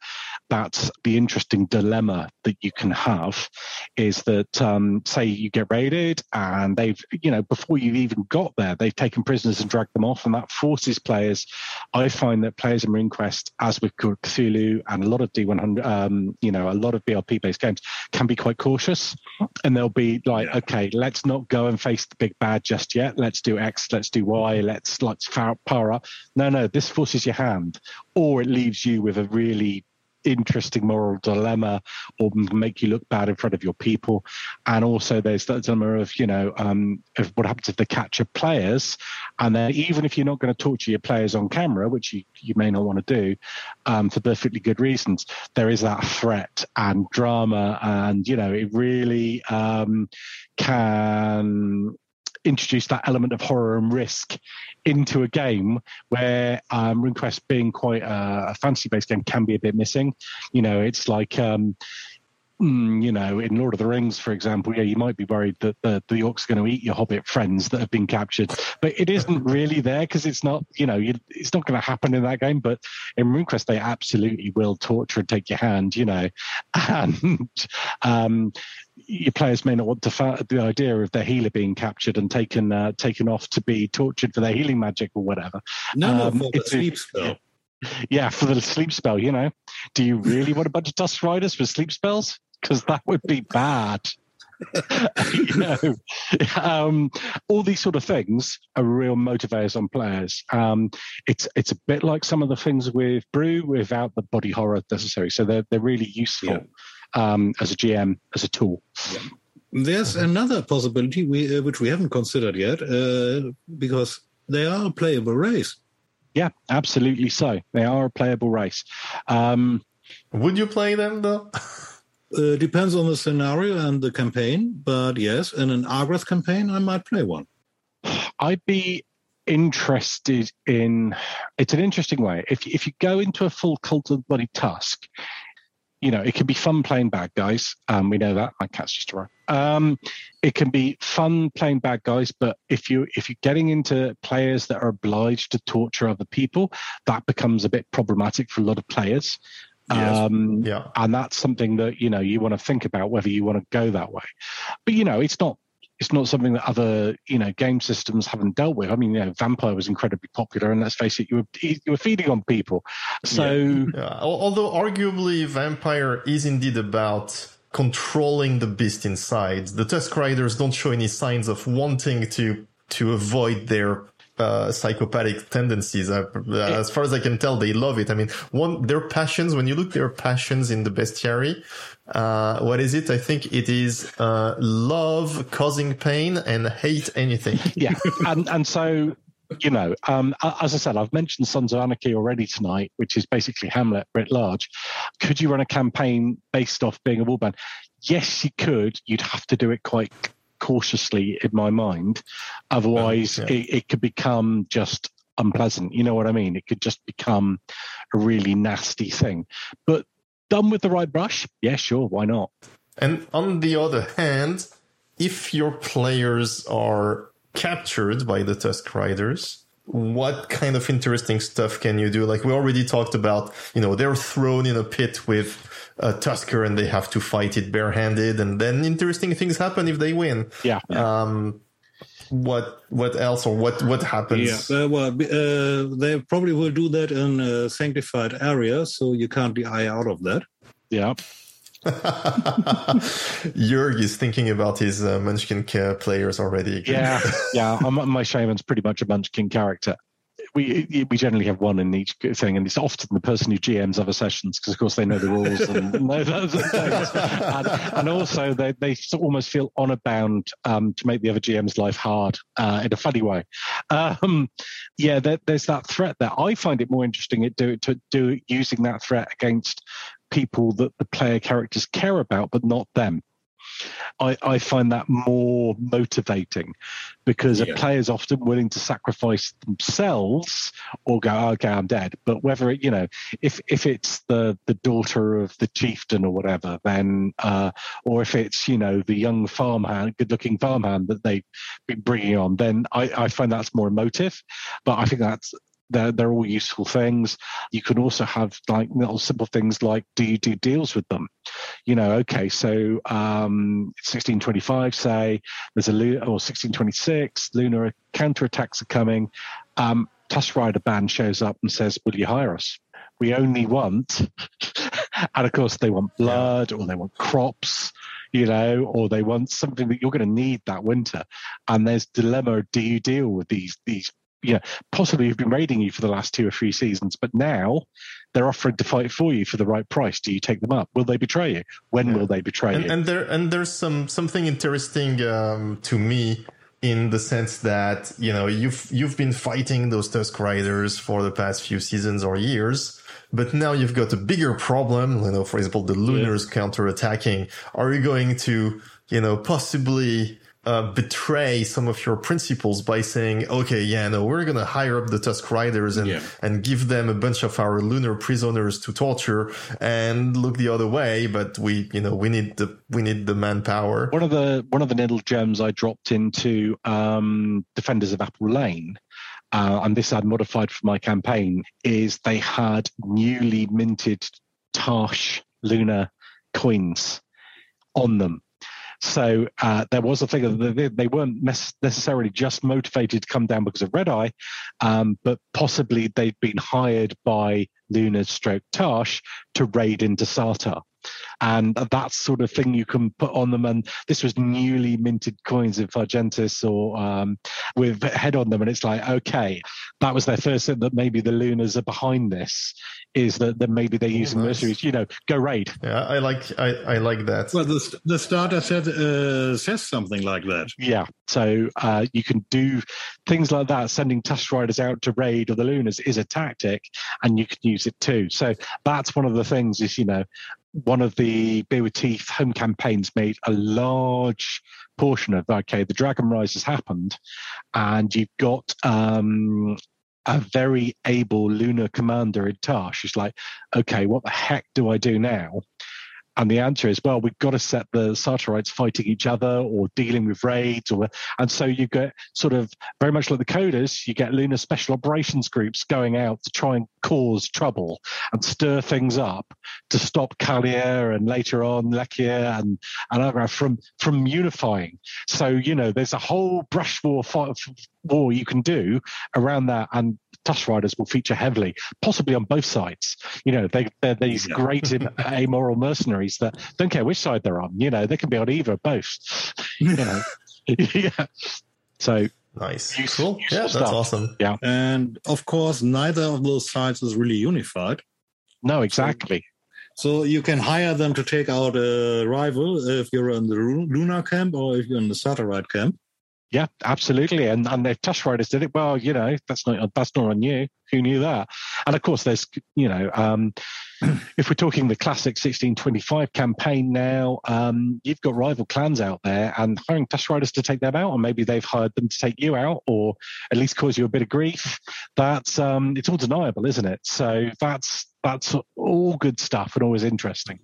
that's the interesting dilemma that you can have is that um, say you get raided and they've you know before you've even got there they've taken prisoners and dragged them off and that forces players i find that players in RuneQuest as with cthulhu and a lot of d100 um, you know a lot of BRP based games can be quite cautious. And they'll be like okay let's not go and face the big bad just yet. Let's do x let's do y let's let's power up. No no this forces your hand or it leaves you with a really interesting moral dilemma or make you look bad in front of your people. And also there's that dilemma of, you know, um, of what happens if they catch capture players. And then even if you're not going to torture your players on camera, which you, you may not want to do um, for perfectly good reasons, there is that threat and drama. And, you know, it really um, can introduce that element of horror and risk into a game where um, RuneQuest being quite a, a fantasy based game can be a bit missing. You know, it's like um, Mm, you know, in Lord of the Rings, for example, yeah, you might be worried that the, the orcs are going to eat your hobbit friends that have been captured, but it isn't really there because it's not, you know, you, it's not going to happen in that game. But in RuneQuest, they absolutely will torture and take your hand, you know, and um, your players may not want to fa- the idea of their healer being captured and taken uh, taken off to be tortured for their healing magic or whatever. No, um, no, for the sleep spell. Yeah, for the sleep spell, you know. Do you really want a bunch of Tusk Riders for sleep spells? because that would be bad. you know, um, all these sort of things are real motivators on players. Um, it's it's a bit like some of the things with Broo without the body horror necessary. So they're they're really useful yeah. Um, as a GM as a tool. Yeah. There's another possibility we, uh, which we haven't considered yet uh, because they are a playable race. Yeah, absolutely. So they are a playable race. Um, Would you play them though? Uh, depends on the scenario and the campaign, but yes, in an Argrath campaign, I might play one. I'd be interested in. It's an interesting way. If if you go into a full cult of the bloody tusk, you know it can be fun playing bad guys. Um, we know that. My cat's just around. Um, it can be fun playing bad guys, but if you if you're getting into players that are obliged to torture other people, that becomes a bit problematic for a lot of players. Yes. Um, yeah. And that's something that, you know, you want to think about whether you want to go that way. But, you know, it's not it's not something that other you know game systems haven't dealt with. I mean, you know, Vampire was incredibly popular, and let's face it, you were you were feeding on people. So, yeah. Yeah. although arguably Vampire is indeed about controlling the beast inside, the Tusk Riders don't show any signs of wanting to to avoid their uh, psychopathic tendencies. Uh, as far as I can tell, they love it. I mean, one their passions. When you look their passions in the bestiary, uh, what is it? I think it is uh, love causing pain and hate anything. yeah, and and so you know, um, as I said, I've mentioned Sons of Anarchy already tonight, which is basically Hamlet writ large. Could you run a campaign based off being a warband? Yes, you could. You'd have to do it quite cautiously in my mind. Otherwise, yeah. it, it could become just unpleasant. You know what I mean? It could just become a really nasty thing. But done with the right brush, yeah, sure, why not? And on the other hand, if your players are captured by the Tusk Riders, what kind of interesting stuff can you do? Like we already talked about, you know, they're thrown in a pit with a Tusker and they have to fight it barehanded, and then interesting things happen if they win. Yeah. Um, what what else or what what happens? Yeah, uh, well, uh, they probably will do that in a sanctified area, so you can't be eye out of that. Yeah. Jörg is thinking about his uh, Munchkin players already. Yeah, yeah. my shaman's pretty much a Munchkin character we we generally have one in each thing, and it's often the person who GMs other sessions because, of course, they know the rules and. And, and, also, they they almost feel honor bound um, to make the other GM's life hard uh, in a funny way. Um, yeah, there, there's that threat there. I find it more interesting at do to do using that threat against people that the player characters care about, but not them. I, I find that more motivating because yeah. a player is often willing to sacrifice themselves or go, okay, I'm dead. But whether it, you know, if if it's the the daughter of the chieftain or whatever, then uh, or if it's you know the young farmhand, good-looking farmhand that they've been bringing on, then I, I find that's more emotive. But I think that's they're, they're all useful things. You can also have like little simple things like do you do deals with them? You know, okay, so um, 1625, say there's a or 1626, lunar counterattacks are coming. Um, Tusk Rider band shows up and says, "Will you hire us? We only want," and of course they want blood or they want crops you know, or they want something that you're going to need that winter. And there's dilemma: do you deal with these these you know, possibly have been raiding you for the last two or three seasons, but now they're offering to fight for you for the right price. Do you take them up? Will they betray you? When yeah. will they betray and, you? And there and there's some something interesting um, to me in the sense that you know you've you've been fighting those Tusk Riders for the past few seasons or years. But now you've got a bigger problem, you know, for example, the Lunars yeah. counter attacking. Are you going to, you know, possibly uh, betray some of your principles by saying, okay, yeah, no, we're going to hire up the Tusk Riders and, Yeah. and give them a bunch of our lunar prisoners to torture and look the other way. But we, you know, we need the, we need the manpower. One of the one of the little gems I dropped into um, Defenders of Apple Lane, uh, and this I'd modified for my campaign, is they had newly minted Tarsh Lunar coins on them. So uh, there was a thing that they, weren't necessarily just motivated to come down because of Red Eye, um, but possibly they'd been hired by Lunar Stroke Tarsh to raid into Sartar. And that sort of thing you can put on them. And this was newly minted coins of Argentis or um, with head on them. And it's like, okay, that was their first thing that maybe the Lunars are behind this is that, that maybe they're using nice. mercenaries, you know, go raid. Yeah, I like, I, I like that. Well, the, the starter said, uh, says something like that. Yeah. So uh, you can do things like that. Sending Tusk Riders out to raid or the Lunars is a tactic, and you can use it too. So that's one of the things. Is you know, one of the Beer with Teeth home campaigns made a large portion of okay, the Dragon Rise has happened, and you've got um, a very able lunar commander in Tarsh. She's like, okay, what the heck do I do now? And the answer is, well, we've got to set the Sartarites fighting each other or dealing with raids, or and so you get sort of very much like the coders, you get lunar special operations groups going out to try and cause trouble and stir things up to stop Kallyr and later on Leika and and other from from unifying. So you know, there's a whole brush war fight, war you can do around that, and Tusk Riders will feature heavily, possibly on both sides. You know, they, they're these Yeah. great im- amoral mercenaries that don't care which side they're on. You know, they can be on either, both. You know, yeah. So Nice. Use- Cool. useful Yeah, that's stuff. awesome. And of course, neither of those sides is really unified. no, exactly. So you can hire them to take out a rival if you're in the Lu- lunar camp or if you're in the Sartarite camp. Yeah, absolutely. And and if Tusk Riders did it, well, you know, that's not that's not on you. Who knew that? And of course, there's you know, um, if we're talking the classic 1625 campaign now, um, you've got rival clans out there, and hiring Tusk Riders to take them out, or maybe they've hired them to take you out, or at least cause you a bit of grief. That's um, it's all deniable, isn't it? So that's that's all good stuff and always interesting.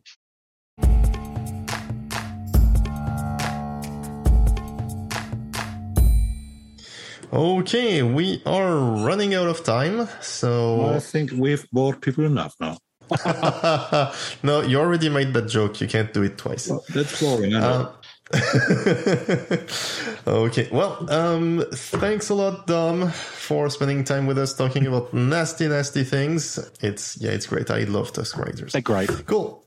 Okay, we are running out of time. So I think we've bored people enough now. no, you already made that joke. You can't do it twice. That's boring. I know. Uh, okay, well, um, thanks a lot, Dom, for spending time with us talking about nasty, nasty things. It's yeah, it's great. I love Tusk Riders. They're great. Cool.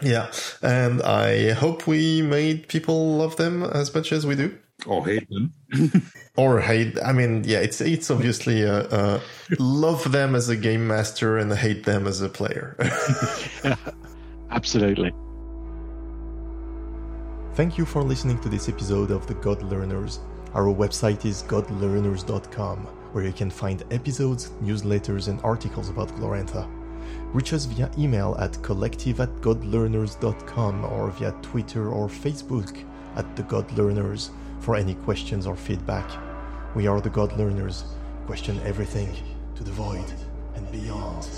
Yeah, and I hope we made people love them as much as we do. Or hate them. Or hate. I mean, yeah, it's it's obviously uh, uh, love them as a game master and hate them as a player. Absolutely. Thank you for listening to this episode of The God Learners. Our website is godlearners.com, where you can find episodes, newsletters, and articles about Glorantha. Reach us via email at collective at godlearners.com or via Twitter or Facebook at The God Learners for any questions or feedback. We are The God Learners. Question everything to the void and beyond.